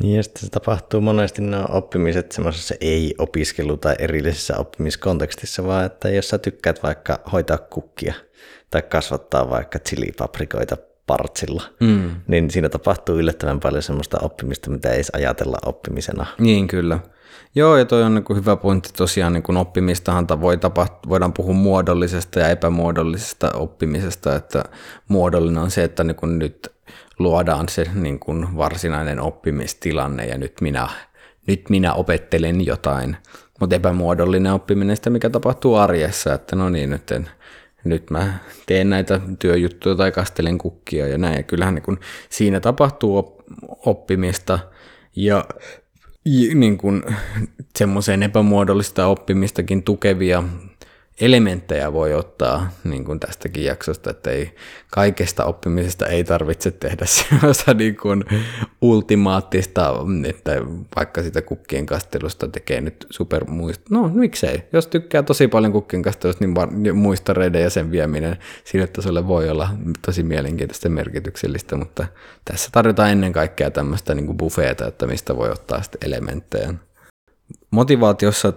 Niin ja sitten se tapahtuu monesti nämä oppimiset semmoisessa ei-opiskelu- tai erillisessä oppimiskontekstissa, vaan että jos sä tykkäät vaikka hoitaa kukkia tai kasvattaa vaikka chilipaprikoita partsilla, mm. niin siinä tapahtuu yllättävän paljon semmoista oppimista, mitä ei ajatella oppimisena. Niin kyllä. Joo, ja toi on niin kuin hyvä pointti tosiaan, niin kuin oppimistahan voi tapahtua, voidaan puhua muodollisesta ja epämuodollisesta oppimisesta, että muodollinen on se, että niin kuin nyt luodaan se niin kuin varsinainen oppimistilanne ja nyt minä, nyt minä opettelen jotain, mutta epämuodollinen oppiminen sitä, mikä tapahtuu arjessa, että no niin, nyt en, nyt mä teen näitä työjuttuja tai kastelen kukkia ja näin. Ja kyllähän niin kun siinä tapahtuu oppimista ja niin semmoiseen epämuodollista oppimistakin tukevia elementtejä voi ottaa niin kuin tästäkin jaksosta, että ei, kaikesta oppimisesta ei tarvitse tehdä sellaista niin kuin ultimaattista, että vaikka sitä kukkien kastelusta tekee nyt supermuista. No miksei, jos tykkää tosi paljon kukkien kastelusta, niin muistareiden ja sen vieminen sille tasolle voi olla tosi mielenkiintoista ja merkityksellistä, mutta tässä tarvitaan ennen kaikkea tämmöistä niin kuin buffeeta, että mistä voi ottaa sitten elementtejä. Motivaatiossa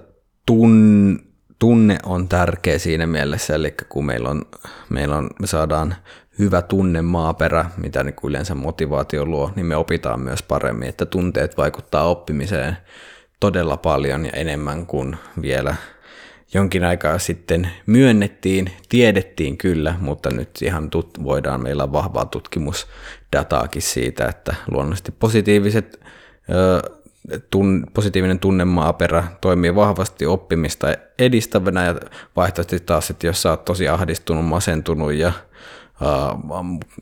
tun, tunne on tärkeä siinä mielessä, eli kun meillä on, meillä on, me saadaan hyvä tunne maaperä, mitä niin kuin yleensä motivaatio luo, niin me opitaan myös paremmin, että tunteet vaikuttaa oppimiseen todella paljon ja enemmän kuin vielä jonkin aikaa sitten myönnettiin, tiedettiin kyllä, mutta nyt ihan tut, voidaan, meillä on vahvaa tutkimusdataakin siitä, että luonnollisesti positiiviset ö, tun, positiivinen tunnemaaperä toimii vahvasti oppimista edistävänä ja vaihtoehtoisesti taas, että jos sä oot tosi ahdistunut, masentunut ja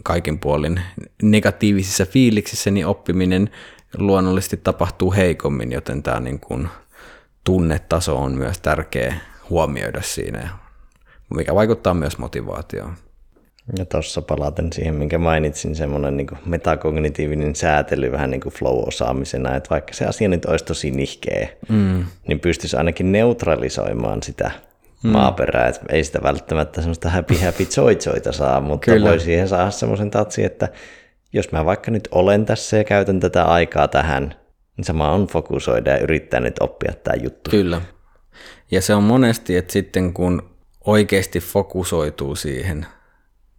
kaikin puolin negatiivisissa fiiliksissä, niin oppiminen luonnollisesti tapahtuu heikommin, joten tämä niin kuin tunnetaso on myös tärkeä huomioida siinä, mikä vaikuttaa myös motivaatioon. Ja tuossa palaten siihen, minkä mainitsin, semmoinen niin metakognitiivinen säätely vähän niin kuin flow-osaamisena, että vaikka se asia nyt olisi tosi nihkeä, mm. niin pystyisi ainakin neutralisoimaan sitä mm. maaperää, että ei sitä välttämättä semmoista happy happy joy joyta saa, mutta Kyllä. voi siihen saada semmoisen tatsi, että jos mä vaikka nyt olen tässä ja käytän tätä aikaa tähän, niin sama on fokusoida ja yrittää nyt oppia tämä juttu. Kyllä. Ja se on monesti, että sitten kun oikeasti fokusoituu siihen,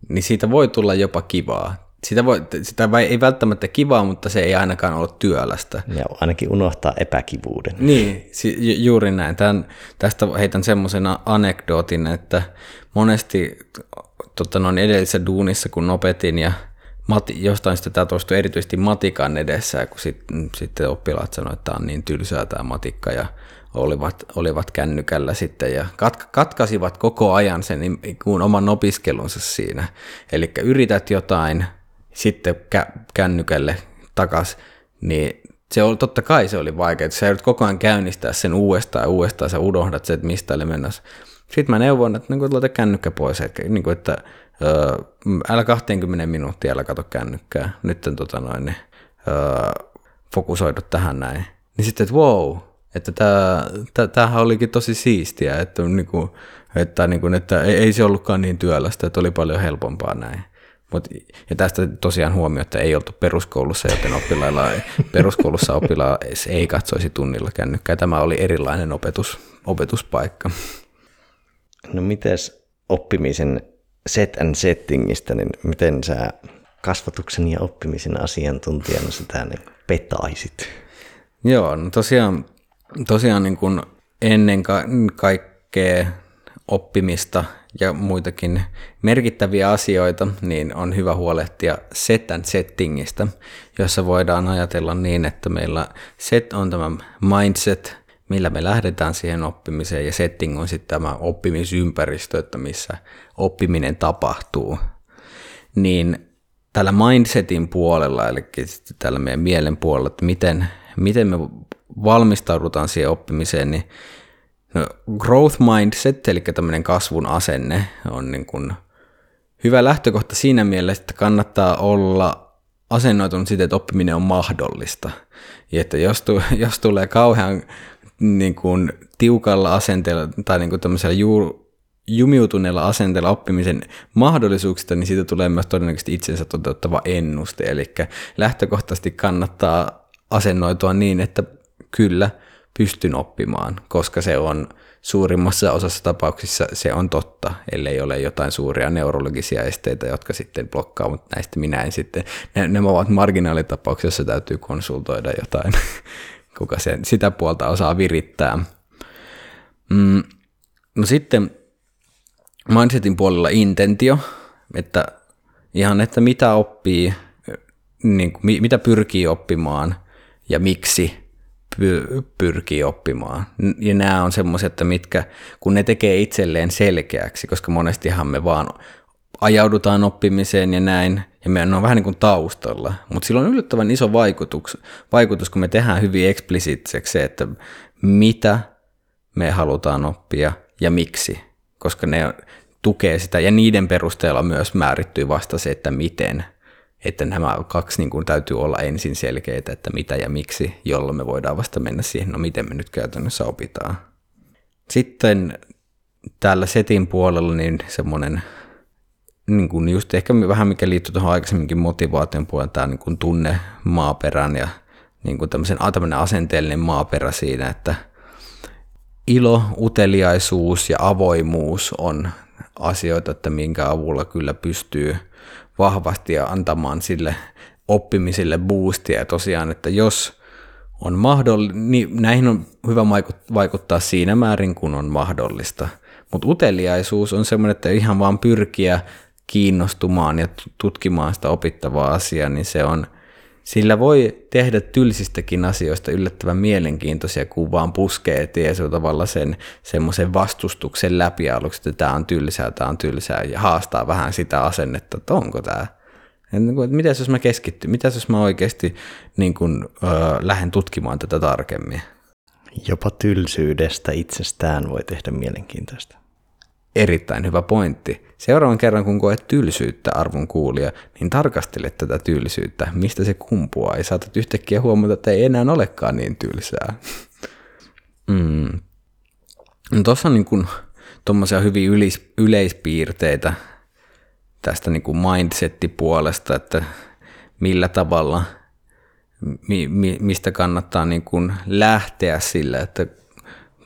niin siitä voi tulla jopa kivaa. Sitä, voi, sitä ei välttämättä kivaa, mutta se ei ainakaan ole työlästä. Ja ainakin unohtaa epäkivuuden. Niin, juuri näin. Tän, tästä heitän semmoisen anekdootin, että monesti tota, noin edellisessä duunissa, kun opetin ja mati, jostain sitä tämä toistui erityisesti matikan edessä, kun sitten sit oppilaat sanoivat, että tämä on niin tylsää tämä matikka ja olivat, olivat kännykällä sitten ja kat, katkasivat koko ajan sen kuin oman opiskelunsa siinä. Eli yrität jotain, sitten kä- kännykälle takas, niin se oli, totta kai se oli vaikea, että sä joudut koko ajan käynnistää sen uudestaan ja uudestaan, sä unohdat sen, että mistä oli mennessä. Sitten mä neuvon, että, niin laita kännykkä pois, että, niin kuin, että öö, älä 20 minuuttia, älä kato kännykkää, nyt tota noin, niin, öö, fokusoidu tähän näin. Niin sitten, että wow, että tämähän olikin tosi siistiä, että, niin kuin, että, niin kuin, että ei, ei se ollutkaan niin työlästä, että oli paljon helpompaa näin. Mut, ja tästä tosiaan huomio, että ei oltu peruskoulussa, joten oppilailla, peruskoulussa oppilailla ei katsoisi tunnilla kännykkää. Tämä oli erilainen opetus, opetuspaikka. No mites oppimisen set and settingistä, niin miten sä kasvatuksen ja oppimisen asiantuntijana sitä niin petaisit? Joo, no tosiaan, tosiaan niin kuin ennen ka- kaikkea oppimista ja muitakin merkittäviä asioita, niin on hyvä huolehtia set and settingistä, jossa voidaan ajatella niin, että meillä set on tämä mindset, millä me lähdetään siihen oppimiseen, ja setting on sitten tämä oppimisympäristö, että missä oppiminen tapahtuu. Niin tällä mindsetin puolella, eli tällä meidän mielen puolella, että miten, miten me valmistaudutaan siihen oppimiseen, niin No, growth mindset, eli tämmöinen kasvun asenne, on niin kuin hyvä lähtökohta siinä mielessä, että kannattaa olla asennoitunut siitä, että oppiminen on mahdollista. Ja että jos, tu, jos tulee kauhean niin kuin, tiukalla asenteella tai niin kuin tämmöisellä juu, jumiutuneella asenteella oppimisen mahdollisuuksista, niin siitä tulee myös todennäköisesti itsensä toteuttava ennuste. Eli lähtökohtaisesti kannattaa asennoitua niin, että kyllä – pystyn oppimaan, koska se on suurimmassa osassa tapauksissa se on totta, ellei ole jotain suuria neurologisia esteitä, jotka sitten blokkaa, mutta näistä minä en sitten, ne, ne ovat marginaalitapauksia, joissa täytyy konsultoida jotain, kuka sen, sitä puolta osaa virittää. Mm, no sitten mindsetin puolella intentio, että ihan, että mitä oppii, niin kuin, mitä pyrkii oppimaan ja miksi – pyrkii oppimaan. Ja nämä on semmoiset, että mitkä, kun ne tekee itselleen selkeäksi, koska monestihan me vaan ajaudutaan oppimiseen ja näin, ja meidän on vähän niin kuin taustalla. Mutta sillä on yllättävän iso vaikutus, vaikutus, kun me tehdään hyvin eksplisiittiseksi se, että mitä me halutaan oppia ja miksi, koska ne tukee sitä, ja niiden perusteella myös määrittyy vasta se, että miten että nämä kaksi niin kuin täytyy olla ensin selkeitä, että mitä ja miksi, jolloin me voidaan vasta mennä siihen, no miten me nyt käytännössä opitaan. Sitten täällä setin puolella niin semmoinen niin kuin just ehkä vähän mikä liittyy tuohon aikaisemminkin motivaation puolella, tämä niin kuin tunne maaperän ja niin kuin tämmöisen, tämmöinen asenteellinen maaperä siinä, että ilo, uteliaisuus ja avoimuus on asioita, että minkä avulla kyllä pystyy – vahvasti ja antamaan sille oppimiselle boostia. Ja tosiaan, että jos on mahdollista, niin näihin on hyvä vaikuttaa siinä määrin, kun on mahdollista. Mutta uteliaisuus on semmoinen, että ihan vaan pyrkiä kiinnostumaan ja tutkimaan sitä opittavaa asiaa, niin se on sillä voi tehdä tylsistäkin asioista yllättävän mielenkiintoisia, kun vaan puskee tiesuu tavalla sen semmoisen vastustuksen läpi aluksi, että tämä on tylsää, tämä on tylsää, ja haastaa vähän sitä asennetta, että onko tämä. Että mitä jos mä keskittyn, mitä jos mä oikeasti niin kun, ö, lähden tutkimaan tätä tarkemmin. Jopa tylsyydestä itsestään voi tehdä mielenkiintoista. Erittäin hyvä pointti. Seuraavan kerran, kun koet tylsyyttä, arvon kuulija, niin tarkastele tätä tylsyyttä, mistä se kumpuaa, ja saatat yhtäkkiä huomata, että ei enää olekaan niin tylsää. Mm. No Tuossa on niin kuin tuommoisia hyvin yleis- yleispiirteitä tästä niin kuin mindset-puolesta, että millä tavalla, mi- mi- mistä kannattaa niin kuin lähteä sillä, että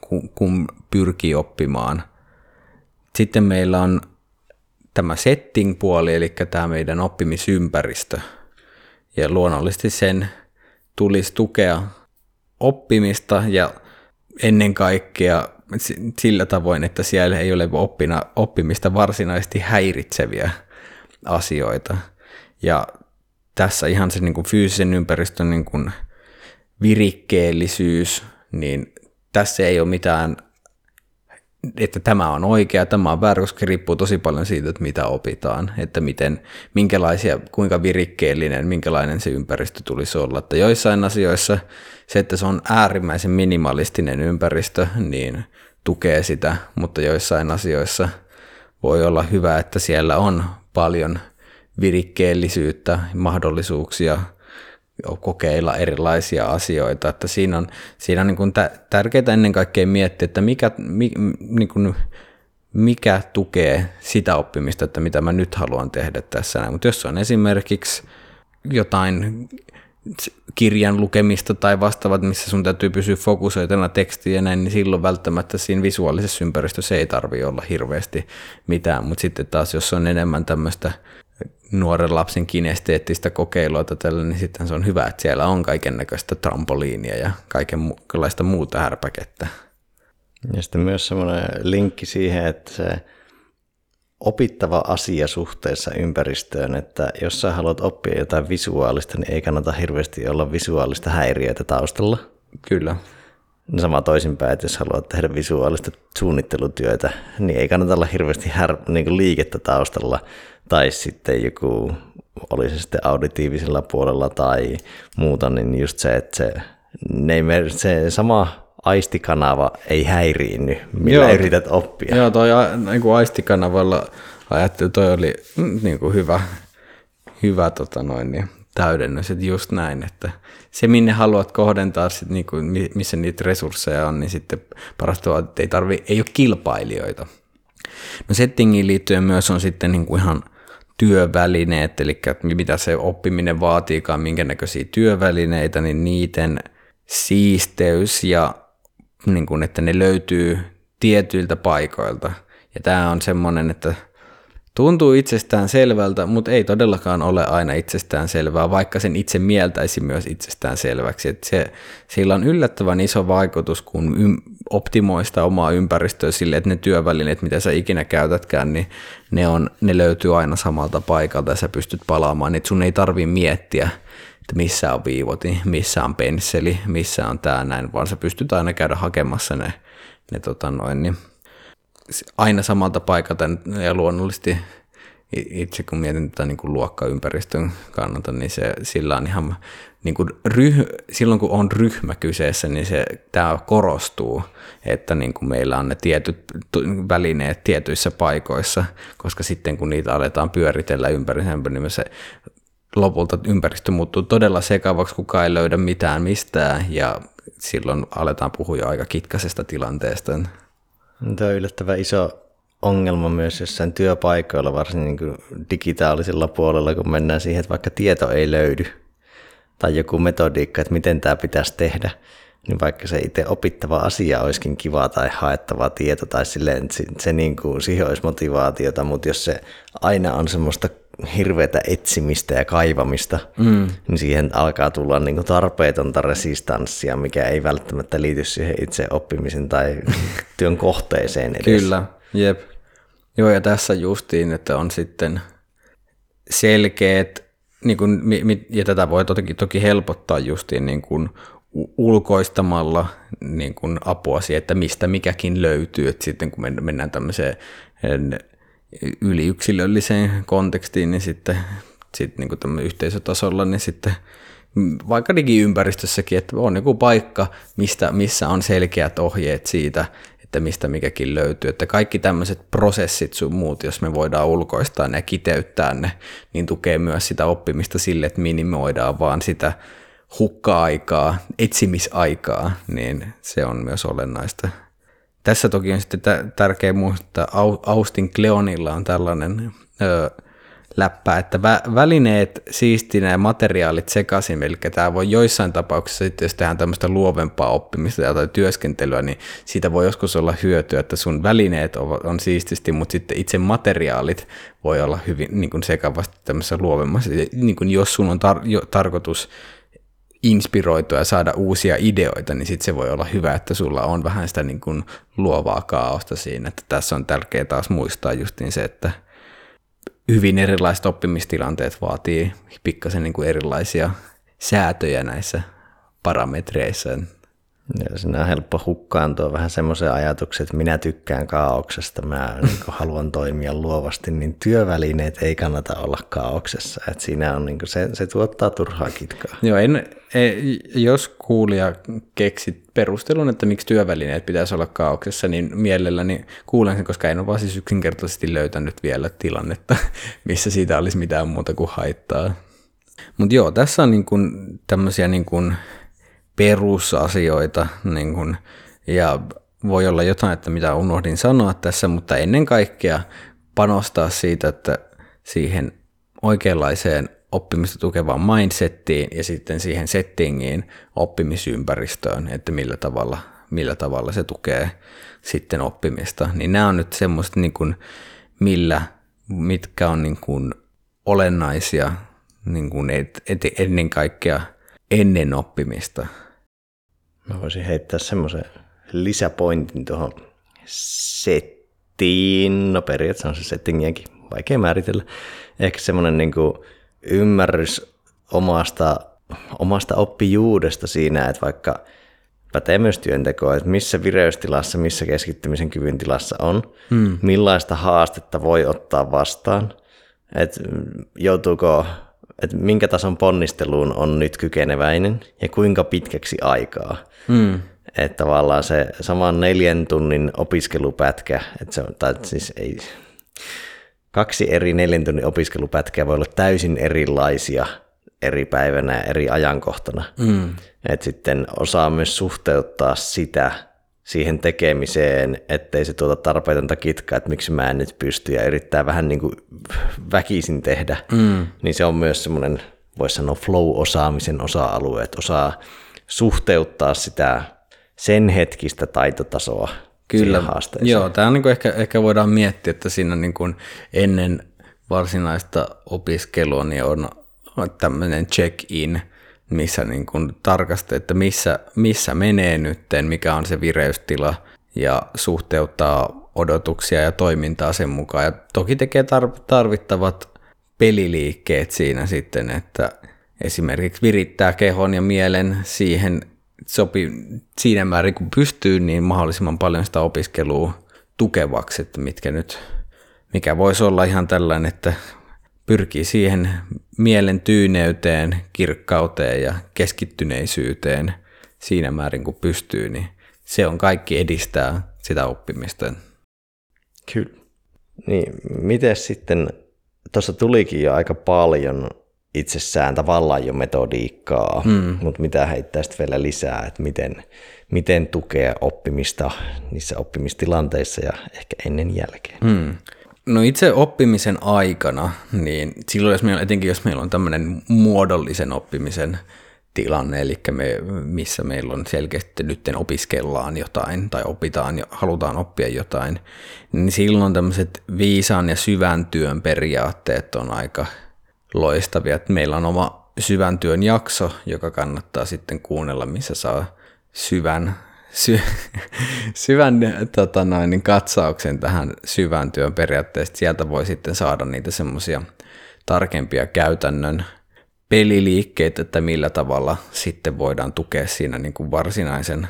kun, kun pyrkii oppimaan – Sitten meillä on tämä setting-puoli, eli tämä meidän oppimisympäristö. Ja luonnollisesti sen tulisi tukea oppimista ja ennen kaikkea sillä tavoin, että siellä ei ole oppina, oppimista varsinaisesti häiritseviä asioita. Ja tässä ihan se niin kuin fyysisen ympäristön niin kuin virikkeellisyys, niin tässä ei ole mitään, että tämä on oikea, tämä on väärä, koska riippuu tosi paljon siitä, että mitä opitaan, että miten, minkälaisia, kuinka virikkeellinen, minkälainen se ympäristö tulisi olla. Että joissain asioissa se, että se on äärimmäisen minimalistinen ympäristö, niin tukee sitä, mutta joissain asioissa voi olla hyvä, että siellä on paljon virikkeellisyyttä, mahdollisuuksia kokeilla erilaisia asioita. Että siinä on, siinä on niin kuin tärkeää ennen kaikkea miettiä, että mikä, mi, niin kuin, mikä tukee sitä oppimista, että mitä mä nyt haluan tehdä tässä. Mutta jos on esimerkiksi jotain kirjan lukemista tai vastaavat, missä sun täytyy pysyä fokusoituna tekstiin ja näin, niin silloin välttämättä siinä visuaalisessa ympäristössä ei tarvi olla hirveästi mitään, mutta sitten taas jos on enemmän tämmöistä nuoren lapsen kinesteettistä kokeilua tällä, niin sitten se on hyvä, että siellä on kaiken näköistä trampoliinia ja kaikenlaista muuta härpäkettä. Ja sitten myös semmoinen linkki siihen, että se opittava asia suhteessa ympäristöön, että jos sä haluat oppia jotain visuaalista, niin ei kannata hirveästi olla visuaalista häiriötä taustalla. Kyllä. No sama toisinpäin, että jos haluat tehdä visuaalista suunnittelutyötä, niin ei kannata olla hirveästi här, niin kuin liikettä taustalla, tai sitten joku, oli se sitten auditiivisella puolella tai muuta, niin just se, että se, ne ei, se sama aistikanava ei häiriinny, millä Joo, yrität oppia. Joo, toi niin kuin aistikanavalla ajattelin, toi oli mm, niin kuin hyvä, hyvä tota noin, niin, täydennys, että just näin, että se minne haluat kohdentaa, sit, niin kuin, missä niitä resursseja on, niin sitten parasta että ei, tarvi, ei ole kilpailijoita. No settingiin liittyen myös on sitten niin kuin ihan työvälineet, eli mitä se oppiminen vaatiikaan, minkä näköisiä työvälineitä, niin niiden siisteys ja niin kuin, että ne löytyy tietyiltä paikoilta. Ja tämä on semmoinen, että tuntuu itsestään selvältä, mutta ei todellakaan ole aina itsestään selvää, vaikka sen itse mieltäisi myös itsestään selväksi. Se, sillä on yllättävän iso vaikutus, kun ym, optimoista omaa ympäristöä sille, että ne työvälineet, mitä sä ikinä käytätkään, niin ne, on, ne löytyy aina samalta paikalta ja sä pystyt palaamaan. Että sun ei tarvi miettiä, että missä on viivoti, missä on pensseli, missä on tämä näin, vaan sä pystyt aina käydä hakemassa ne, ne tota noin, niin aina samalta paikalta ja luonnollisesti itse kun mietin tätä niin kuin luokkaympäristön kannalta, niin se, sillä on ihan niin kuin ryh, silloin kun on ryhmä kyseessä, niin se, tämä korostuu, että niin kuin meillä on ne tietyt välineet tietyissä paikoissa, koska sitten kun niitä aletaan pyöritellä ympäri, niin se lopulta ympäristö muuttuu todella sekavaksi, kukaan ei löydä mitään mistään ja silloin aletaan puhua jo aika kitkaisesta tilanteesta. Tämä on yllättävän iso ongelma myös jossain työpaikoilla, varsin niin kuin digitaalisella puolella, kun mennään siihen, että vaikka tieto ei löydy tai joku metodiikka, että miten tämä pitäisi tehdä, niin vaikka se itse opittava asia olisikin kiva tai haettava tieto tai silleen, että se, se niin kuin, siihen olisi motivaatiota, mutta jos se aina on semmoista hirveätä etsimistä ja kaivamista, mm. niin siihen alkaa tulla niin kuin tarpeetonta resistanssia, mikä ei välttämättä liity siihen itse oppimisen tai työn kohteeseen edes. Kyllä, jep. Joo, ja tässä justiin, että on sitten selkeät, niin kuin, ja tätä voi toki, toki helpottaa justiin niin kuin ulkoistamalla niin kuin apua siihen, että mistä mikäkin löytyy, että sitten kun mennään tämmöiseen yliyksilölliseen kontekstiin, niin sitten sit niin kuin yhteisötasolla, niin sitten vaikka digiympäristössäkin, että on joku paikka, mistä, missä on selkeät ohjeet siitä, että mistä mikäkin löytyy. Että kaikki tämmöiset prosessit sun muut, jos me voidaan ulkoistaa ne ja kiteyttää ne, niin tukee myös sitä oppimista sille, että minimoidaan vaan sitä hukka-aikaa, etsimisaikaa, niin se on myös olennaista. Tässä toki on sitten tärkeä muistaa, että Austin Kleonilla on tällainen ö, läppää, että vä- välineet siistinä ja materiaalit sekaisin, eli tämä voi joissain tapauksissa, sitten jos tehdään tämmöistä luovempaa oppimista tai työskentelyä, niin siitä voi joskus olla hyötyä, että sun välineet on, on siististi, mutta sitten itse materiaalit voi olla hyvin niin kuin sekavasti tämmöisessä luovemmassa, niin kuin jos sun on tar- jo, tarkoitus inspiroitua ja saada uusia ideoita, niin sitten se voi olla hyvä, että sulla on vähän sitä niin kuin luovaa kaaosta siinä, että tässä on tärkeää taas muistaa justiin se, että hyvin erilaiset oppimistilanteet vaatii pikkasen niin kuin erilaisia säätöjä näissä parametreissa. Ja siinä on helppo hukkaantua vähän semmoisen ajatuksen, että minä tykkään kaauksesta, mä niin haluan toimia luovasti, niin työvälineet ei kannata olla kaauksessa. Että siinä on, niin se, se tuottaa turhaa kitkaa. Joo, en, ei, jos kuulija keksit perustelun, että miksi työvälineet pitäisi olla kaauksessa, niin mielelläni kuulen sen, koska en ole vaan siis yksinkertaisesti löytänyt vielä tilannetta, missä siitä olisi mitään muuta kuin haittaa. Mutta joo, tässä on niin tämmöisiä niin perusasioita, niin kuin, ja voi olla jotain, että mitä unohdin sanoa tässä, mutta ennen kaikkea panostaa siitä, että siihen oikeanlaiseen oppimista tukevaan mindsettiin ja sitten siihen settingiin, oppimisympäristöön, että millä tavalla, millä tavalla se tukee sitten oppimista. Niin nämä on nyt semmoista, niin kuin, millä, mitkä on niin kuin olennaisia niin kuin et, et, ennen kaikkea ennen oppimista. Mä voisin heittää semmoisen lisäpointin tuohon settiin. No periaatteessa on se settingiäkin vaikea määritellä. Ehkä semmoinen niin ymmärrys omasta, omasta oppijuudesta siinä, että vaikka pätee myös työntekoa, että missä vireystilassa, missä keskittymisen kyvyn tilassa on, hmm. millaista haastetta voi ottaa vastaan, että joutuuko, että minkä tason ponnisteluun on nyt kykeneväinen ja kuinka pitkäksi aikaa. Hmm. Että tavallaan se saman neljän tunnin opiskelupätkä, että se on, tai siis ei, kaksi eri neljän tunnin opiskelupätkää voi olla täysin erilaisia eri päivänä ja eri ajankohtana. Mm. Et sitten osaa myös suhteuttaa sitä siihen tekemiseen, ettei se tuota tarpeetonta kitkaa, että miksi mä en nyt pysty ja yrittää vähän niin kuin väkisin tehdä, mm. niin se on myös semmoinen, voisi sanoa flow-osaamisen osa-alue, että osaa suhteuttaa sitä sen hetkistä taitotasoa Kyllä, joo, tämä on niin ehkä, ehkä voidaan miettiä, että siinä niin kuin ennen varsinaista opiskelua niin on tämmöinen check-in, missä niin kuin tarkastaa, että missä, missä menee nytten, mikä on se vireystila ja suhteuttaa odotuksia ja toimintaa sen mukaan. Ja toki tekee tarvittavat peliliikkeet siinä sitten, että esimerkiksi virittää kehon ja mielen siihen sopi siinä määrin, kun pystyy, niin mahdollisimman paljon sitä opiskelua tukevaksi, että mitkä nyt, mikä voisi olla ihan tällainen, että pyrkii siihen mielen tyyneyteen, kirkkauteen ja keskittyneisyyteen siinä määrin, kun pystyy, niin se on kaikki edistää sitä oppimista. Kyllä. Niin, miten sitten, tuossa tulikin jo aika paljon itsessään tavallaan jo metodiikkaa, mm. mutta mitä heittää sitten vielä lisää, että miten, miten tukea oppimista niissä oppimistilanteissa ja ehkä ennen jälkeen. Mm. No itse oppimisen aikana, niin silloin jos meillä, etenkin jos meillä on tämmöinen muodollisen oppimisen tilanne, eli me, missä meillä on selkeästi nyt opiskellaan jotain tai opitaan ja halutaan oppia jotain, niin silloin tämmöiset viisaan ja syvän työn periaatteet on aika loistavia. Että meillä on oma syvän työn jakso, joka kannattaa sitten kuunnella, missä saa syvän, sy, syvän tota noin, niin katsauksen tähän syvän työn periaatteesta. Sieltä voi sitten saada niitä semmoisia tarkempia käytännön peliliikkeitä, että millä tavalla sitten voidaan tukea siinä niin kuin varsinaisen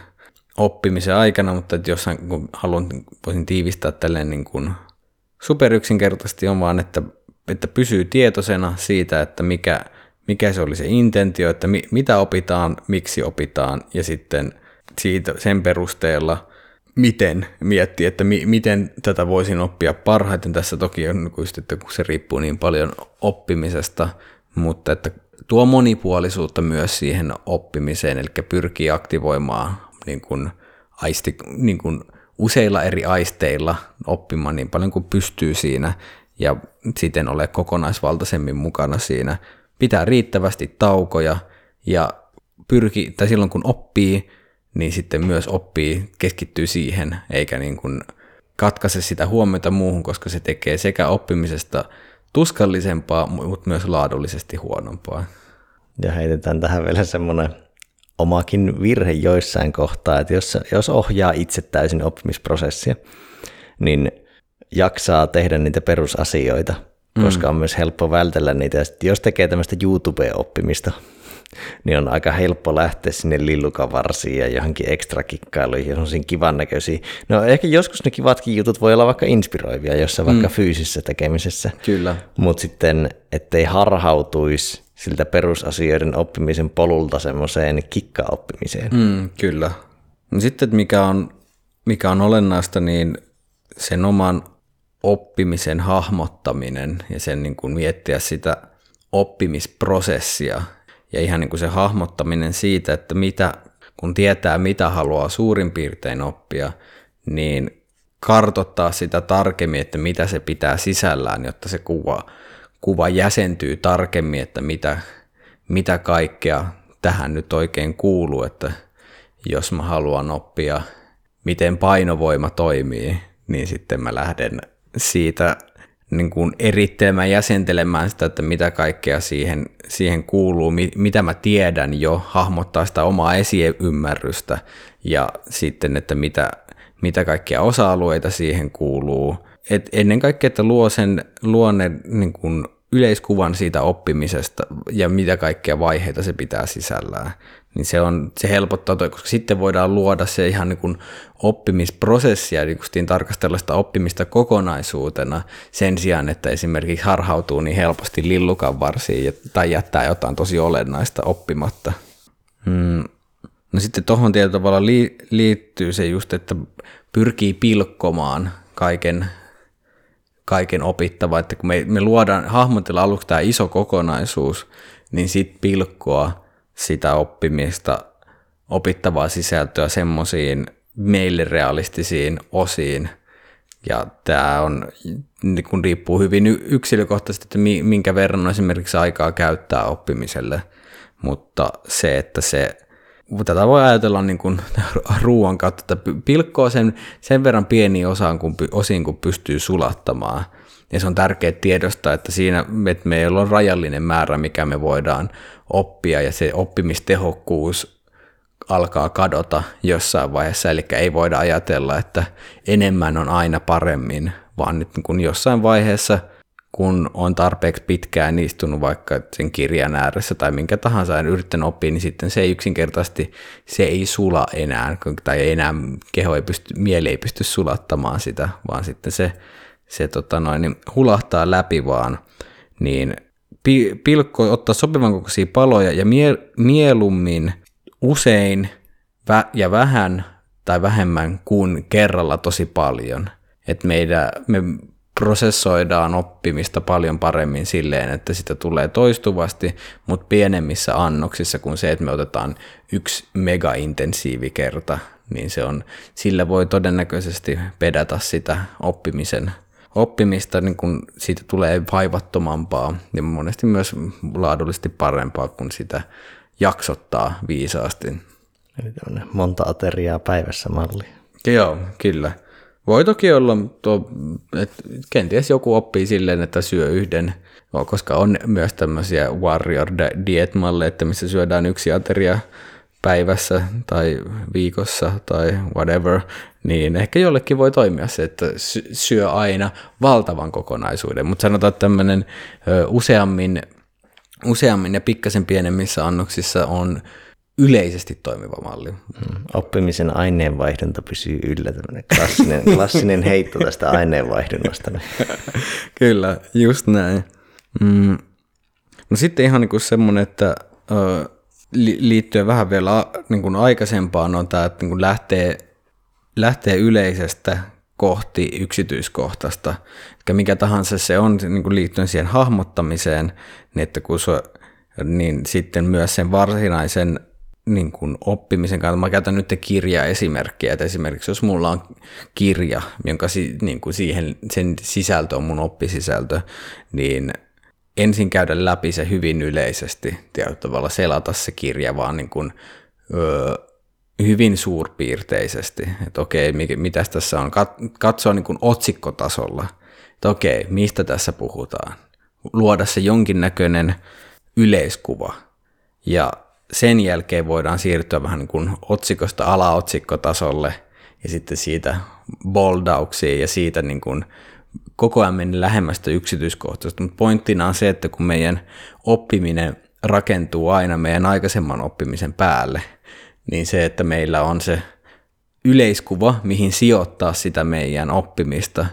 oppimisen aikana, mutta että jos haluan, voisin tiivistää tälleen niin kuin superyksinkertaisesti on vaan, että että pysyy tietoisena siitä, että mikä, mikä se oli se intentio, että mi, mitä opitaan, miksi opitaan ja sitten siitä, sen perusteella miten miettiä, että mi, miten tätä voisin oppia parhaiten. Tässä toki on, että kun se riippuu niin paljon oppimisesta, mutta että tuo monipuolisuutta myös siihen oppimiseen, eli pyrkii aktivoimaan niin kuin aisti, niin kuin useilla eri aisteilla oppimaan niin paljon kuin pystyy siinä ja siten ole kokonaisvaltaisemmin mukana siinä. Pitää riittävästi taukoja ja pyrki, tai silloin kun oppii, niin sitten myös oppii, keskittyy siihen, eikä niin kuin katkaise sitä huomiota muuhun, koska se tekee sekä oppimisesta tuskallisempaa, mutta myös laadullisesti huonompaa. Ja heitetään tähän vielä semmoinen omakin virhe joissain kohtaa, että jos, jos ohjaa itse täysin oppimisprosessia, niin jaksaa tehdä niitä perusasioita, koska mm. on myös helppo vältellä niitä. Ja jos tekee tämmöistä YouTube-oppimista, niin on aika helppo lähteä sinne lillukavarsiin ja johonkin ekstra kikkailuihin, johonkin kivan näköisiä. No ehkä joskus ne kivatkin jutut voi olla vaikka inspiroivia jossain mm. vaikka fyysisessä tekemisessä. Kyllä. Mutta sitten, ettei harhautuisi siltä perusasioiden oppimisen polulta semmoiseen kikkaoppimiseen. Mm, kyllä. No sitten, mikä on, mikä on olennaista, niin sen oman oppimisen hahmottaminen ja sen niin kuin miettiä sitä oppimisprosessia ja ihan niin kuin se hahmottaminen siitä, että mitä, kun tietää mitä haluaa suurin piirtein oppia, niin kartottaa sitä tarkemmin, että mitä se pitää sisällään, jotta se kuva, kuva jäsentyy tarkemmin, että mitä, mitä kaikkea tähän nyt oikein kuuluu, että jos mä haluan oppia, miten painovoima toimii, niin sitten mä lähden siitä niin kuin erittelemään, jäsentelemään sitä, että mitä kaikkea siihen, siihen kuuluu, mi, mitä mä tiedän jo, hahmottaa sitä omaa esiymmärrystä ja sitten, että mitä, mitä kaikkia osa-alueita siihen kuuluu. Et ennen kaikkea, että luo sen luonne niin kuin yleiskuvan siitä oppimisesta ja mitä kaikkia vaiheita se pitää sisällään niin se, on, se helpottaa, koska sitten voidaan luoda se ihan niin kuin oppimisprosessia, niin tarkastella sitä oppimista kokonaisuutena sen sijaan, että esimerkiksi harhautuu niin helposti lillukan varsiin tai jättää jotain tosi olennaista oppimatta. Hmm. No sitten tuohon tietyllä tavalla liittyy se just, että pyrkii pilkkomaan kaiken, kaiken opittavaa, että kun me, me luodaan, hahmotella aluksi tämä iso kokonaisuus, niin sitten pilkkoa sitä oppimista, opittavaa sisältöä semmoisiin meille realistisiin osiin. Ja tämä on, niin kun riippuu hyvin yksilökohtaisesti, että minkä verran on esimerkiksi aikaa käyttää oppimiselle, mutta se, että se, tätä voi ajatella niin kuin ruoan kautta, että pilkkoo sen, sen verran pieniin osaan, kun, osiin, kun pystyy sulattamaan – ja se on tärkeää tiedostaa, että siinä että meillä on rajallinen määrä, mikä me voidaan oppia, ja se oppimistehokkuus alkaa kadota jossain vaiheessa, eli ei voida ajatella, että enemmän on aina paremmin, vaan nyt kun jossain vaiheessa, kun on tarpeeksi pitkään istunut vaikka sen kirjan ääressä tai minkä tahansa ja yrittänyt oppia, niin sitten se ei yksinkertaisesti, se ei sula enää, tai enää keho ei pysty, mieli ei pysty sulattamaan sitä, vaan sitten se se tota noin, niin hulahtaa läpi vaan, niin pi, pilkko ottaa sopivan kokoisia paloja ja mie, mieluummin usein vä, ja vähän tai vähemmän kuin kerralla tosi paljon. Että meidän, me prosessoidaan oppimista paljon paremmin silleen, että sitä tulee toistuvasti, mutta pienemmissä annoksissa kuin se, että me otetaan yksi mega-intensiivi kerta, niin se on, sillä voi todennäköisesti pedata sitä oppimisen oppimista, niin kun siitä tulee vaivattomampaa ja monesti myös laadullisesti parempaa, kun sitä jaksottaa viisaasti. Eli monta ateriaa päivässä malli. Joo, kyllä. Voi toki olla, tuo, että kenties joku oppii silleen, että syö yhden, koska on myös tämmöisiä warrior diet malleja, että missä syödään yksi ateria päivässä tai viikossa tai whatever, niin ehkä jollekin voi toimia se, että syö aina valtavan kokonaisuuden, mutta sanotaan, että tämmöinen useammin, useammin ja pikkasen pienemmissä annoksissa on yleisesti toimiva malli. Hmm. Oppimisen aineenvaihdunta pysyy yllä, tämmöinen klassinen, klassinen heitto tästä aineenvaihdunnasta. Kyllä, just näin. Mm. No sitten ihan niin kuin semmoinen, että liittyen vähän vielä niin kuin aikaisempaan on tämä, että niin kuin lähtee, lähtee yleisestä kohti yksityiskohtaista. Eli mikä tahansa se on niin kuin liittyen siihen hahmottamiseen, niin että kun se, niin sitten myös sen varsinaisen niin kuin oppimisen kannalta. Mä käytän nyt kirja-esimerkkiä, että esimerkiksi jos mulla on kirja, jonka si, niin kuin siihen, sen sisältö on mun oppisisältö, niin ensin käydä läpi se hyvin yleisesti, tietyllä tavalla selata se kirja vaan niin kuin, öö, hyvin suurpiirteisesti, että okei, mitä tässä on, katsoa niin kuin otsikkotasolla, että okei, mistä tässä puhutaan, luoda se jonkinnäköinen yleiskuva, ja sen jälkeen voidaan siirtyä vähän niin kuin otsikosta alaotsikkotasolle, ja sitten siitä boldauksiin ja siitä niin kuin koko ajan mennä lähemmästä yksityiskohtaista, mutta pointtina on se, että kun meidän oppiminen rakentuu aina meidän aikaisemman oppimisen päälle, niin se, että meillä on se yleiskuva, mihin sijoittaa sitä meidän oppimista,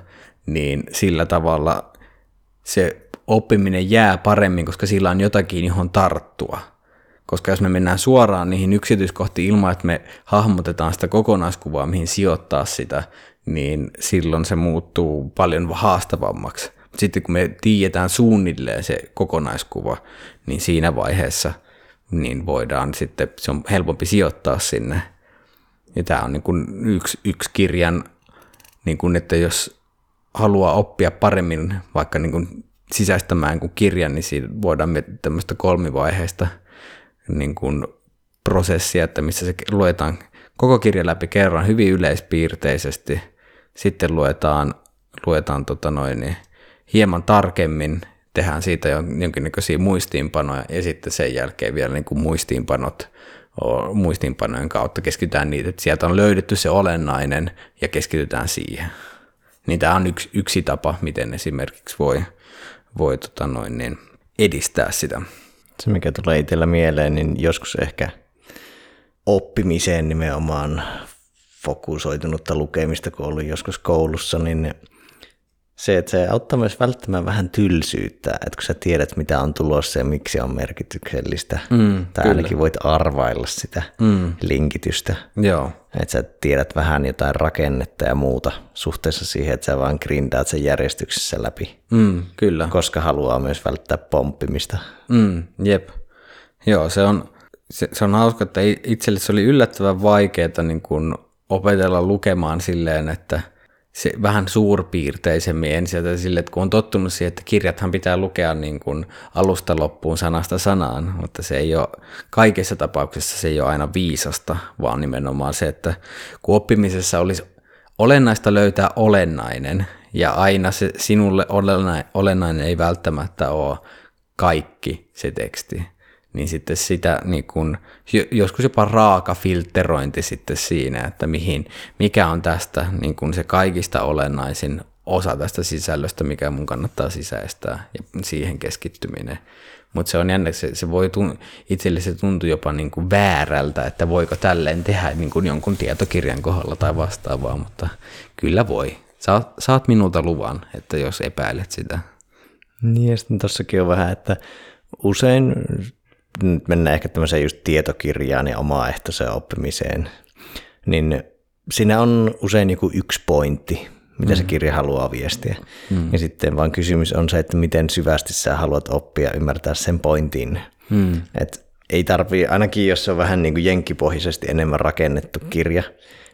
niin sillä tavalla se oppiminen jää paremmin, koska sillä on jotakin, johon tarttua. Koska jos me mennään suoraan niihin yksityiskohtiin ilman, että me hahmotetaan sitä kokonaiskuvaa, mihin sijoittaa sitä, niin silloin se muuttuu paljon haastavammaksi. Sitten kun me tiedetään suunnilleen se kokonaiskuva, niin siinä vaiheessa niin voidaan sitten, se on helpompi sijoittaa sinne. Ja tämä on niin kuin yksi, yksi kirjan, niin kuin, että jos haluaa oppia paremmin vaikka niin kuin sisäistämään kuin kirjan, niin siinä voidaan miettiä tämmöistä kolmivaiheista niin kuin prosessia, että missä se luetaan koko kirja läpi kerran hyvin yleispiirteisesti – sitten luetaan, luetaan tota noin, niin hieman tarkemmin, tehdään siitä jonkinnäköisiä muistiinpanoja ja sitten sen jälkeen vielä niin kuin muistiinpanot, muistiinpanojen kautta keskitytään niitä, että sieltä on löydetty se olennainen ja keskitytään siihen. Niin tämä on yksi, yksi tapa, miten esimerkiksi voi, voi tota noin, niin edistää sitä. Se, mikä tulee itsellä mieleen, niin joskus ehkä oppimiseen nimenomaan fokusoitunutta lukemista, kun ollut joskus koulussa, niin se, että se auttaa myös välttämään vähän tylsyyttä, että kun sä tiedät, mitä on tulossa ja miksi on merkityksellistä, mm, tai kyllä. ainakin voit arvailla sitä mm. linkitystä. Joo. Että sä tiedät vähän jotain rakennetta ja muuta suhteessa siihen, että sä vaan grindaat sen järjestyksessä läpi. Mm, kyllä. Koska haluaa myös välttää pomppimista. Mm, jep. Joo, se on, se, se on hauska, että itselle se oli yllättävän vaikeaa niin kun opetella lukemaan silleen, että se vähän suurpiirteisemmin ensin, että sille, että kun on tottunut siihen, että kirjathan pitää lukea niin kuin alusta loppuun sanasta sanaan, mutta se ei ole, kaikessa tapauksessa se ei ole aina viisasta, vaan nimenomaan se, että kun oppimisessa olisi olennaista löytää olennainen, ja aina se sinulle olennainen ei välttämättä ole kaikki se teksti, niin sitten sitä niin kun, joskus jopa raaka filterointi sitten siinä, että mihin, mikä on tästä niin kun se kaikista olennaisin osa tästä sisällöstä, mikä mun kannattaa sisäistää ja siihen keskittyminen. Mutta se on jännä, se, se voi tun, itselle se tuntuu jopa niin kuin väärältä, että voiko tälleen tehdä niin kuin jonkun tietokirjan kohdalla tai vastaavaa, mutta kyllä voi. Saat, saat minulta luvan, että jos epäilet sitä. Niin ja sitten tossakin on vähän, että usein nyt mennään ehkä tämmöiseen just tietokirjaan ja omaehtoiseen oppimiseen, niin siinä on usein joku yksi pointti, mitä mm. se kirja haluaa viestiä. Mm. Ja sitten vaan kysymys on se, että miten syvästi sä haluat oppia ymmärtää sen pointin. Mm. Et ei tarvii, ainakin jos se on vähän niin kuin jenkkipohjaisesti enemmän rakennettu kirja,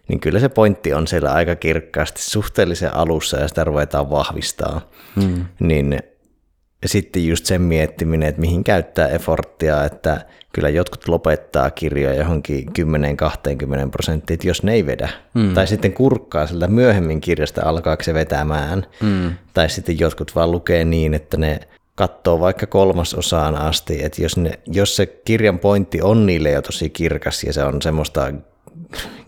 niin kyllä se pointti on siellä aika kirkkaasti suhteellisen alussa ja sitä ruvetaan vahvistaa. Mm. Niin ja sitten just sen miettiminen, että mihin käyttää efforttia, että kyllä jotkut lopettaa kirjoja johonkin 10-20 prosenttia, jos ne ei vedä. Mm. Tai sitten kurkkaa sieltä myöhemmin kirjasta alkaako se vetämään. Mm. Tai sitten jotkut vaan lukee niin, että ne katsoo vaikka kolmasosaan asti, että jos, ne, jos se kirjan pointti on niille jo tosi kirkas ja se on semmoista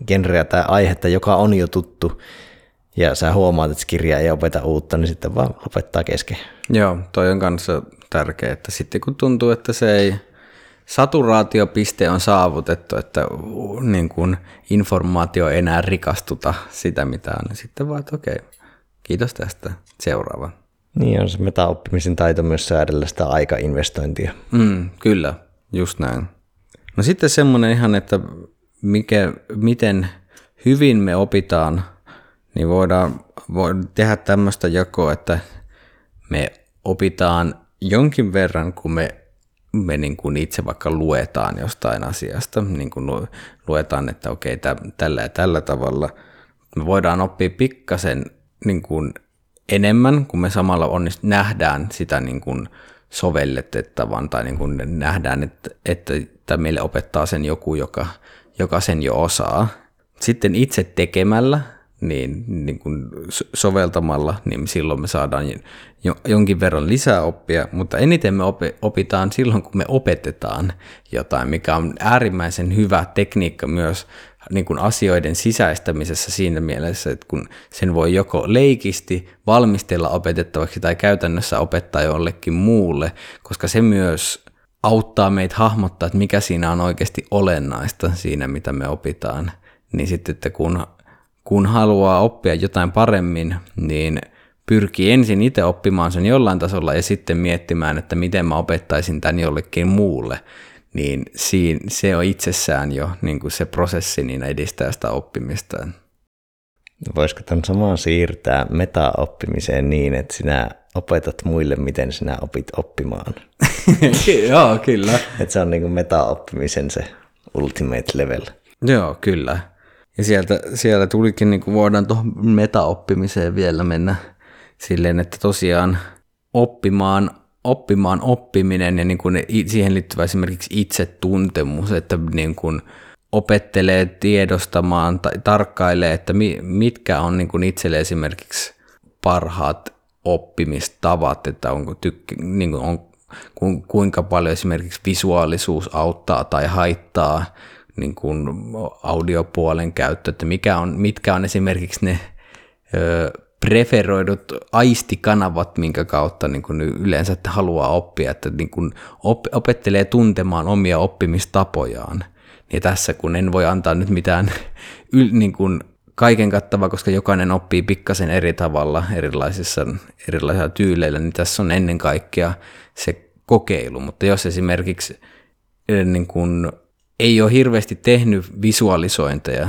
genreä tai aihetta, joka on jo tuttu, ja sä huomaat, että kirja ei opeta uutta, niin sitten vaan lopettaa kesken. Joo, toi on kanssa tärkeää, että sitten kun tuntuu, että se ei, saturaatiopiste on saavutettu, että niin kuin informaatio ei enää rikastuta sitä mitään, niin sitten vaan, että okei, kiitos tästä, seuraava. Niin on se metaoppimisen taito myös säädellä sitä aikainvestointia. Mm, kyllä, just näin. No sitten semmoinen ihan, että mikä, miten hyvin me opitaan, niin voidaan, tehdä tämmöistä jakoa, että me opitaan jonkin verran, kun me me niin kuin itse vaikka luetaan jostain asiasta, niin kuin luetaan, että okei, tä, tällä ja tällä tavalla, me voidaan oppia pikkasen niin kuin enemmän, kun me samalla onnist, nähdään sitä niin kuin sovellettavan tai niin kuin nähdään, että, että, että meille opettaa sen joku, joka, joka sen jo osaa. Sitten itse tekemällä niin, niin kuin soveltamalla, niin silloin me saadaan jonkin verran lisää oppia, mutta eniten me opitaan silloin, kun me opetetaan jotain, mikä on äärimmäisen hyvä tekniikka myös niin kuin asioiden sisäistämisessä siinä mielessä, että kun sen voi joko leikisti valmistella opetettavaksi tai käytännössä opettaa jollekin muulle, koska se myös auttaa meitä hahmottaa, että mikä siinä on oikeasti olennaista siinä, mitä me opitaan. Niin sitten, että kun kun haluaa oppia jotain paremmin, niin pyrkii ensin itse oppimaan sen jollain tasolla ja sitten miettimään, että miten mä opettaisin tämän jollekin muulle, niin siinä, se on itsessään jo niin kuin se prosessi niin edistää sitä oppimista. Voisiko tämän samaan siirtää meta-oppimiseen niin, että sinä opetat muille, miten sinä opit oppimaan? Joo, kyllä. että se on niin kuin meta-oppimisen se ultimate level. Joo, kyllä. Ja sieltä, siellä tulikin, niin kuin voidaan tuohon metaoppimiseen vielä mennä silleen, että tosiaan oppimaan, oppimaan oppiminen ja niin kuin siihen liittyvä esimerkiksi itsetuntemus, että niin kuin opettelee tiedostamaan tai tarkkailee, että mitkä on niin kuin itselle esimerkiksi parhaat oppimistavat, että onko tykki, niin kuin on, kuinka paljon esimerkiksi visuaalisuus auttaa tai haittaa niin kuin audiopuolen käyttö, että mikä on, mitkä on esimerkiksi ne ö, preferoidut aistikanavat, minkä kautta niin kuin yleensä että haluaa oppia, että niin kuin op, opettelee tuntemaan omia oppimistapojaan. Ja tässä kun en voi antaa nyt mitään yl, niin kuin kaiken kattavaa, koska jokainen oppii pikkasen eri tavalla erilaisissa, erilaisilla tyyleillä, niin tässä on ennen kaikkea se kokeilu. Mutta jos esimerkiksi niin kuin ei ole hirveästi tehnyt visualisointeja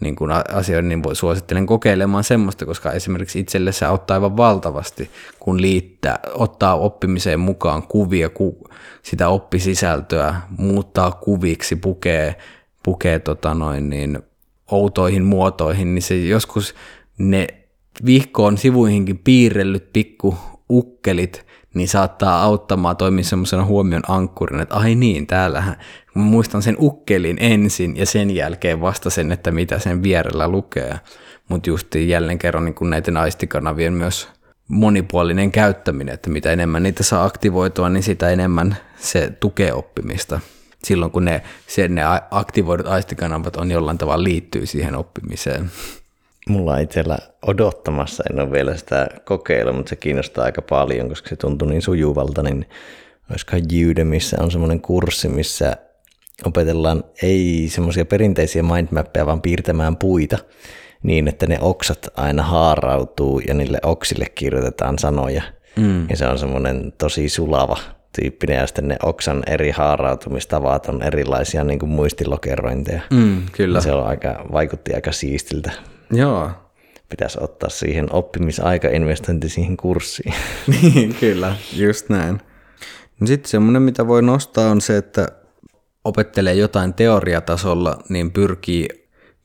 niin kuin asioita, niin voi suosittelen kokeilemaan semmoista, koska esimerkiksi itselle se auttaa aivan valtavasti, kun liittää, ottaa oppimiseen mukaan kuvia, ku, sitä oppisisältöä, muuttaa kuviksi, pukee, pukee tota noin, niin, outoihin muotoihin, niin se joskus ne vihkoon sivuihinkin piirrellyt pikku ukkelit niin saattaa auttamaan toimia semmoisena huomion ankkurina, että ai niin, täällähän, mä muistan sen ukkelin ensin ja sen jälkeen vasta sen, että mitä sen vierellä lukee. Mutta just jälleen kerran niin näiden aistikanavien myös monipuolinen käyttäminen, että mitä enemmän niitä saa aktivoitua, niin sitä enemmän se tukee oppimista. Silloin kun ne, se, ne aktivoidut aistikanavat on jollain tavalla liittyy siihen oppimiseen. Mulla itsellä odottamassa, en ole vielä sitä kokeilla, mutta se kiinnostaa aika paljon, koska se tuntuu niin sujuvalta, niin olisikohan Udemyssä on semmoinen kurssi, missä opetellaan ei semmoisia perinteisiä mindmappeja, vaan piirtämään puita niin, että ne oksat aina haarautuu ja niille oksille kirjoitetaan sanoja. Mm. Ja se on semmoinen tosi sulava tyyppinen ja sitten ne oksan eri haarautumistavat on erilaisia niin kuin muistilokerointeja. Mm, kyllä. Se on aika, vaikutti aika siistiltä. Joo. Pitäisi ottaa siihen oppimisaika-investointi siihen kurssiin. niin, kyllä, just näin. No sitten semmoinen, mitä voi nostaa, on se, että opettelee jotain teoriatasolla, niin pyrkii,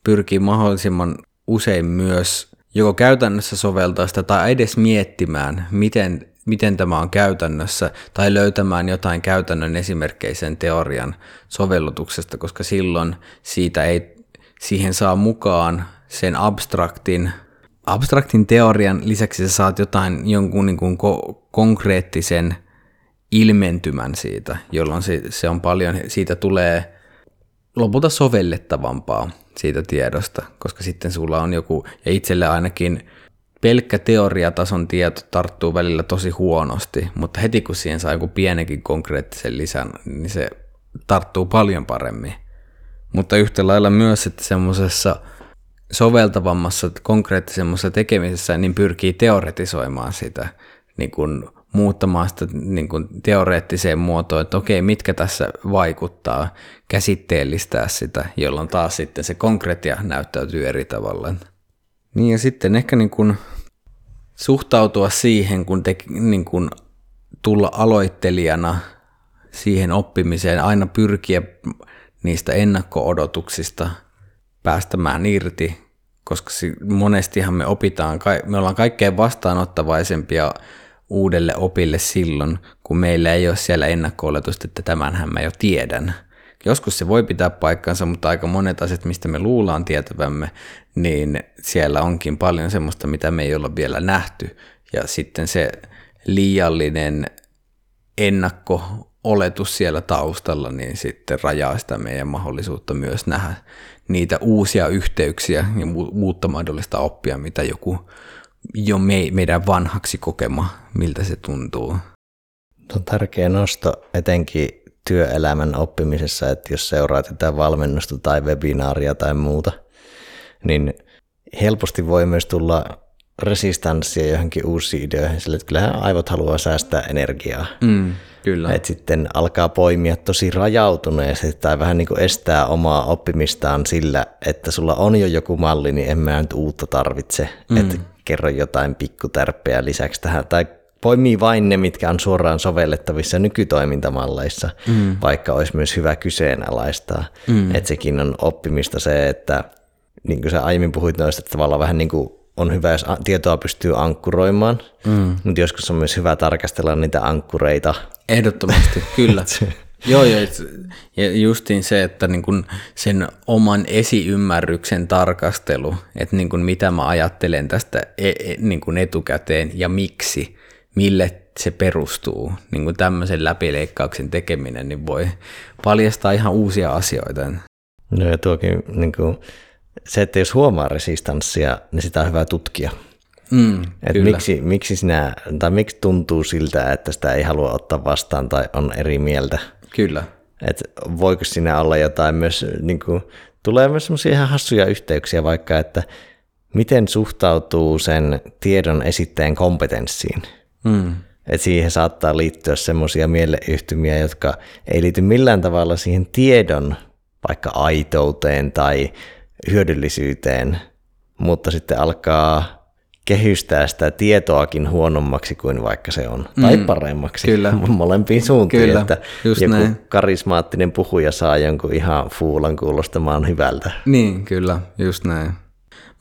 pyrkii mahdollisimman usein myös joko käytännössä soveltaa sitä tai edes miettimään, miten, miten tämä on käytännössä, tai löytämään jotain käytännön esimerkkeisen teorian sovellutuksesta, koska silloin siitä ei, siihen saa mukaan sen abstraktin, abstraktin teorian. Lisäksi sä saat jotain, jonkun niin kuin ko- konkreettisen ilmentymän siitä, jolloin se, se on paljon, siitä tulee lopulta sovellettavampaa siitä tiedosta, koska sitten sulla on joku, ja itselle ainakin pelkkä teoriatason tieto tarttuu välillä tosi huonosti, mutta heti kun siihen saa joku pienenkin konkreettisen lisän, niin se tarttuu paljon paremmin. Mutta yhtä lailla myös, että semmoisessa soveltavammassa, konkreettisemmassa tekemisessä, niin pyrkii teoretisoimaan sitä, niin kuin muuttamaan sitä niin kuin teoreettiseen muotoon, että okei, mitkä tässä vaikuttaa, käsitteellistää sitä, jolloin taas sitten se konkreettia näyttäytyy eri tavalla. Niin ja sitten ehkä niin kuin suhtautua siihen, kun, te, niin kuin tulla aloittelijana siihen oppimiseen, aina pyrkiä niistä ennakko-odotuksista päästämään irti, koska monestihan me opitaan, me ollaan kaikkein vastaanottavaisempia uudelle opille silloin, kun meillä ei ole siellä ennakko että tämänhän mä jo tiedän. Joskus se voi pitää paikkansa, mutta aika monet asiat, mistä me luullaan tietävämme, niin siellä onkin paljon semmoista, mitä me ei olla vielä nähty. Ja sitten se liiallinen ennakko-oletus siellä taustalla, niin sitten rajaa sitä meidän mahdollisuutta myös nähdä niitä uusia yhteyksiä ja uutta mahdollista oppia, mitä joku jo me, meidän vanhaksi kokema, miltä se tuntuu. On tärkeä nosto etenkin työelämän oppimisessa, että jos seuraat jotain valmennusta tai webinaaria tai muuta, niin helposti voi myös tulla resistanssia johonkin uusiin ideoihin, sillä kyllähän aivot haluaa säästää energiaa. Mm, kyllä. Et sitten alkaa poimia tosi rajautuneesti tai vähän niin kuin estää omaa oppimistaan sillä, että sulla on jo joku malli, niin en mä nyt uutta tarvitse. Mm. Että kerro jotain pikkutärppejä lisäksi tähän, tai poimii vain ne, mitkä on suoraan sovellettavissa nykytoimintamalleissa, mm. vaikka olisi myös hyvä kyseenalaistaa. Mm. Että sekin on oppimista se, että niin kuin sä aiemmin puhuit noista, että tavallaan vähän niin kuin on hyvä, jos tietoa pystyy ankkuroimaan, mm. mutta joskus on myös hyvä tarkastella niitä ankkureita. Ehdottomasti, kyllä. Joo, joo, ja justiin se, että niin kun sen oman esiymmärryksen tarkastelu, että niin kun mitä mä ajattelen tästä e, e, niin kun etukäteen ja miksi, mille se perustuu, niin kuin tämmöisen läpileikkauksen tekeminen, niin voi paljastaa ihan uusia asioita. No ja tuokin niin kuin, se, että jos huomaa resistanssia, niin sitä on hyvä tutkia. Mm, Et miksi, miksi, sinä, tai miksi tuntuu siltä, että sitä ei halua ottaa vastaan tai on eri mieltä. Kyllä. Et voiko sinä olla jotain myös, niin kuin, tulee myös sellaisia ihan hassuja yhteyksiä vaikka, että miten suhtautuu sen tiedon esittäjän kompetenssiin. Mm. Et siihen saattaa liittyä semmoisia mieleyhtymiä, jotka ei liity millään tavalla siihen tiedon vaikka aitouteen tai hyödyllisyyteen, mutta sitten alkaa kehystää sitä tietoakin huonommaksi kuin vaikka se on, tai mm, paremmaksi kyllä. molempiin suuntiin, kyllä, että joku näin. karismaattinen puhuja saa jonkun ihan fuulan kuulostamaan hyvältä. Niin, kyllä, just näin.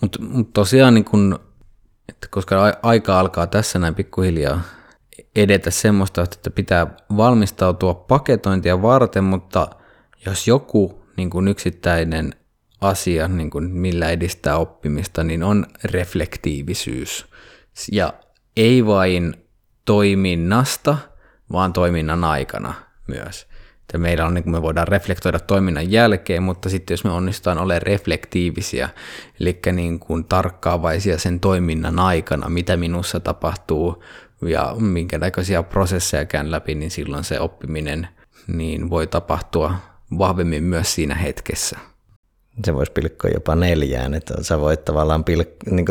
Mutta mut tosiaan, niin kun, että koska aika alkaa tässä näin pikkuhiljaa edetä semmoista, että pitää valmistautua paketointia varten, mutta jos joku niin kuin yksittäinen asia, niin kuin millä edistää oppimista, niin on reflektiivisyys. Ja ei vain toiminnasta, vaan toiminnan aikana myös. Että meillä on, niin kuin me voidaan reflektoida toiminnan jälkeen, mutta sitten jos me onnistutaan olemaan reflektiivisiä, eli niin kuin tarkkaavaisia sen toiminnan aikana, mitä minussa tapahtuu ja minkä näköisiä prosesseja käyn läpi, niin silloin se oppiminen niin voi tapahtua vahvemmin myös siinä hetkessä se voisi pilkkoa jopa neljään, että sä voit tavallaan pilk- niin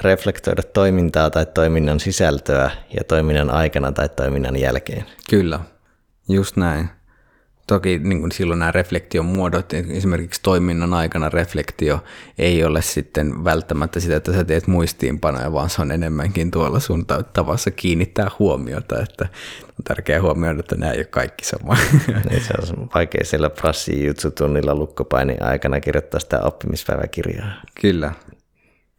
reflektoida toimintaa tai toiminnan sisältöä ja toiminnan aikana tai toiminnan jälkeen. Kyllä, just näin. Toki niin kuin silloin nämä reflektion muodot, esimerkiksi toiminnan aikana reflektio ei ole sitten välttämättä sitä, että sä teet muistiinpanoja, vaan se on enemmänkin tuolla sun tavassa kiinnittää huomiota, että on tärkeää huomioida, että nämä ei ole kaikki sama. Niin, se on vaikea siellä prassi tunnilla lukkopaini aikana kirjoittaa sitä oppimispäiväkirjaa. Kyllä.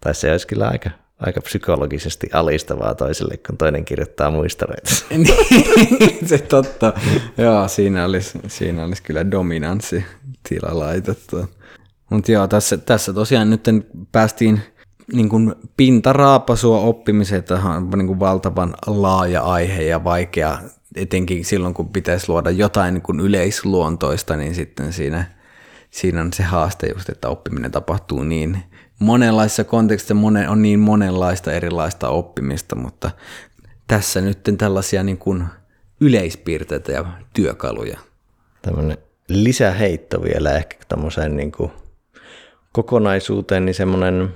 Tai se olisi kyllä aika aika psykologisesti alistavaa toiselle, kun toinen kirjoittaa muistareita. niin, se totta. joo, siinä olisi, siinä olisi kyllä dominanssi tila laitettu. Mutta joo, tässä, tässä tosiaan nyt päästiin niin kuin pintaraapasua oppimiseen, tähän on niin kuin valtavan laaja aihe ja vaikea, etenkin silloin kun pitäisi luoda jotain niin kuin yleisluontoista, niin sitten siinä, siinä on se haaste just, että oppiminen tapahtuu niin monenlaisissa kontekstissa monen, on niin monenlaista erilaista oppimista, mutta tässä nyt tällaisia niin kuin yleispiirteitä ja työkaluja. Tämmöinen lisäheitto vielä ehkä tämmöiseen niin kuin kokonaisuuteen, niin semmoinen,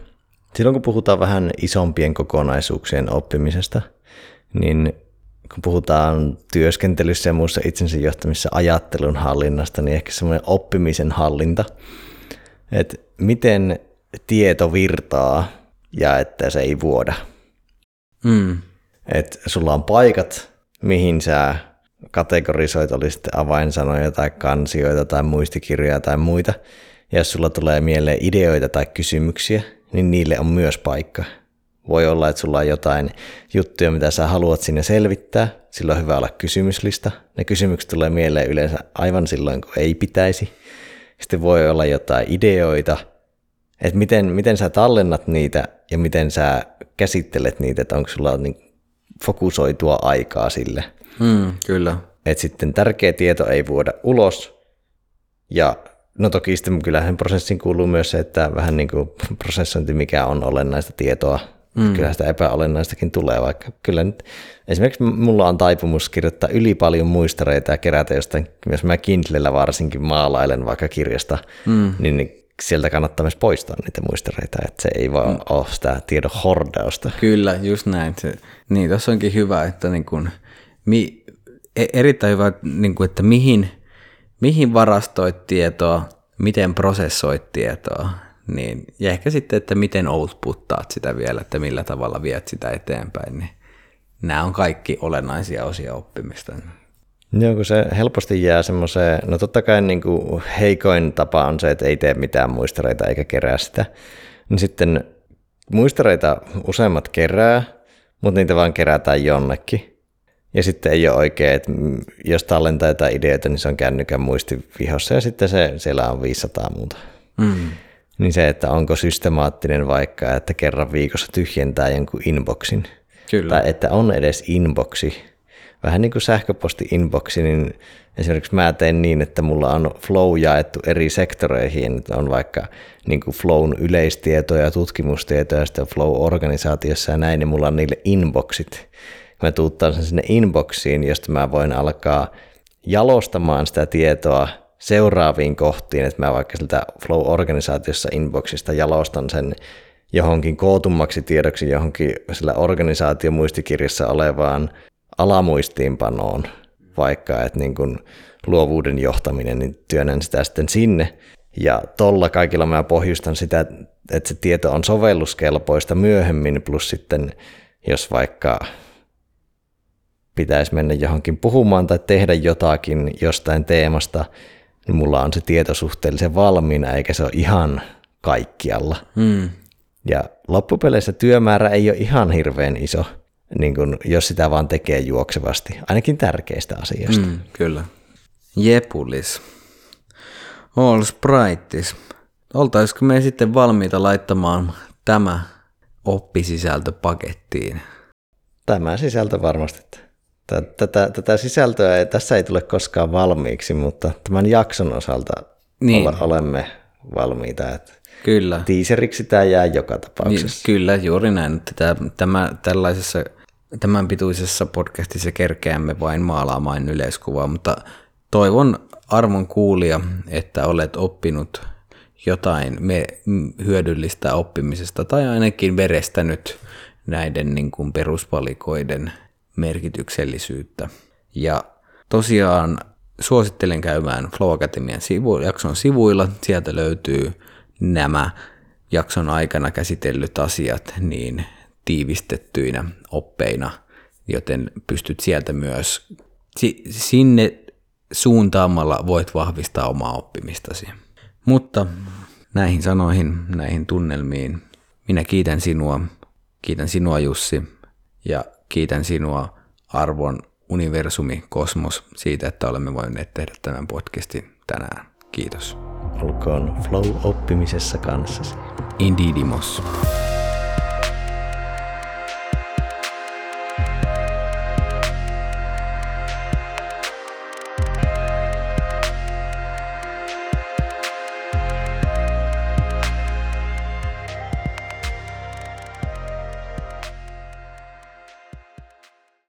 silloin kun puhutaan vähän isompien kokonaisuuksien oppimisesta, niin kun puhutaan työskentelyssä ja muussa itsensä johtamissa ajattelun hallinnasta, niin ehkä semmoinen oppimisen hallinta, että miten tieto virtaa ja että se ei vuoda. Mm. Et sulla on paikat, mihin sä kategorisoit, oli sitten avainsanoja tai kansioita tai muistikirjoja tai muita. Ja jos sulla tulee mieleen ideoita tai kysymyksiä, niin niille on myös paikka. Voi olla, että sulla on jotain juttuja, mitä sä haluat sinne selvittää. Silloin on hyvä olla kysymyslista. Ne kysymykset tulee mieleen yleensä aivan silloin, kun ei pitäisi. Sitten voi olla jotain ideoita, että miten, miten sä tallennat niitä ja miten sä käsittelet niitä, että onko sulla niin fokusoitua aikaa sille. Mm, kyllä. Että sitten tärkeä tieto ei vuoda ulos ja No toki sitten kyllähän prosessin kuuluu myös se, että vähän niin kuin prosessointi, mikä on olennaista tietoa. Mm. Kyllä sitä epäolennaistakin tulee, vaikka kyllä nyt, esimerkiksi mulla on taipumus kirjoittaa yli paljon muistareita ja kerätä jostain, jos mä Kindlellä varsinkin maalailen vaikka kirjasta, mm. niin sieltä kannattaa myös poistaa niitä muistareita, että se ei vaan mm. ole sitä tiedon hordausta. Kyllä, just näin. Se, niin, tässä onkin hyvä, että niin kuin, mi, e- erittäin hyvä, niin kuin, että mihin – mihin varastoit tietoa, miten prosessoit tietoa, niin, ja ehkä sitten, että miten outputtaat sitä vielä, että millä tavalla viet sitä eteenpäin, niin nämä on kaikki olennaisia osia oppimista. Joo, kun se helposti jää semmoiseen, no totta kai niin kuin heikoin tapa on se, että ei tee mitään muistareita eikä kerää sitä, niin sitten muistareita useimmat kerää, mutta niitä vaan kerätään jonnekin. Ja sitten ei ole oikein, että jos tallentaa jotain ideoita, niin se on kännykän muistivihossa ja sitten se, siellä on 500 muuta. Mm. Niin se, että onko systemaattinen vaikka, että kerran viikossa tyhjentää jonkun inboxin. Kyllä. Tai että on edes inboxi. Vähän niin kuin sähköposti-inboxi, niin esimerkiksi mä teen niin, että mulla on Flow jaettu eri sektoreihin. Että on vaikka niin kuin Flown yleistietoja, tutkimustietoja, sitten Flow-organisaatiossa ja näin, niin mulla on niille inboxit mä tuuttaan sen sinne inboxiin, josta mä voin alkaa jalostamaan sitä tietoa seuraaviin kohtiin, että mä vaikka siltä Flow-organisaatiossa inboxista jalostan sen johonkin kootummaksi tiedoksi johonkin sillä organisaatiomuistikirjassa olevaan alamuistiinpanoon, vaikka että niin kuin luovuuden johtaminen, niin työnnän sitä sitten sinne. Ja tolla kaikilla mä pohjustan sitä, että se tieto on sovelluskelpoista myöhemmin, plus sitten jos vaikka pitäisi mennä johonkin puhumaan tai tehdä jotakin jostain teemasta, niin mulla on se tieto suhteellisen valmiina, eikä se ole ihan kaikkialla. Mm. Ja loppupeleissä työmäärä ei ole ihan hirveän iso, niin kun, jos sitä vaan tekee juoksevasti, ainakin tärkeistä asioista. Mm, kyllä. Jepulis. All Sprites. Oltaisiko me sitten valmiita laittamaan tämä oppisisältö pakettiin? Tämä sisältö varmasti. Tätä, tätä sisältöä ei, tässä ei tule koskaan valmiiksi, mutta tämän jakson osalta niin. olemme valmiita. Että kyllä. Tiiseriksi tämä jää joka tapauksessa. Niin, kyllä, juuri näin. Tämä, tämä, tällaisessa, tämän pituisessa podcastissa kerkeämme vain maalaamaan yleiskuvaa, mutta toivon arvon kuulia, että olet oppinut jotain me hyödyllistä oppimisesta tai ainakin verestänyt näiden niin kuin peruspalikoiden merkityksellisyyttä. Ja tosiaan suosittelen käymään Flow Academyan sivu, jakson sivuilla. Sieltä löytyy nämä jakson aikana käsitellyt asiat niin tiivistettyinä oppeina, joten pystyt sieltä myös sinne suuntaamalla voit vahvistaa omaa oppimistasi. Mutta näihin sanoihin, näihin tunnelmiin, minä kiitän sinua, kiitän sinua Jussi ja Kiitän sinua arvon universumi, kosmos siitä, että olemme voineet tehdä tämän podcastin tänään. Kiitos. Olkoon flow oppimisessa kanssasi. Indeedimos.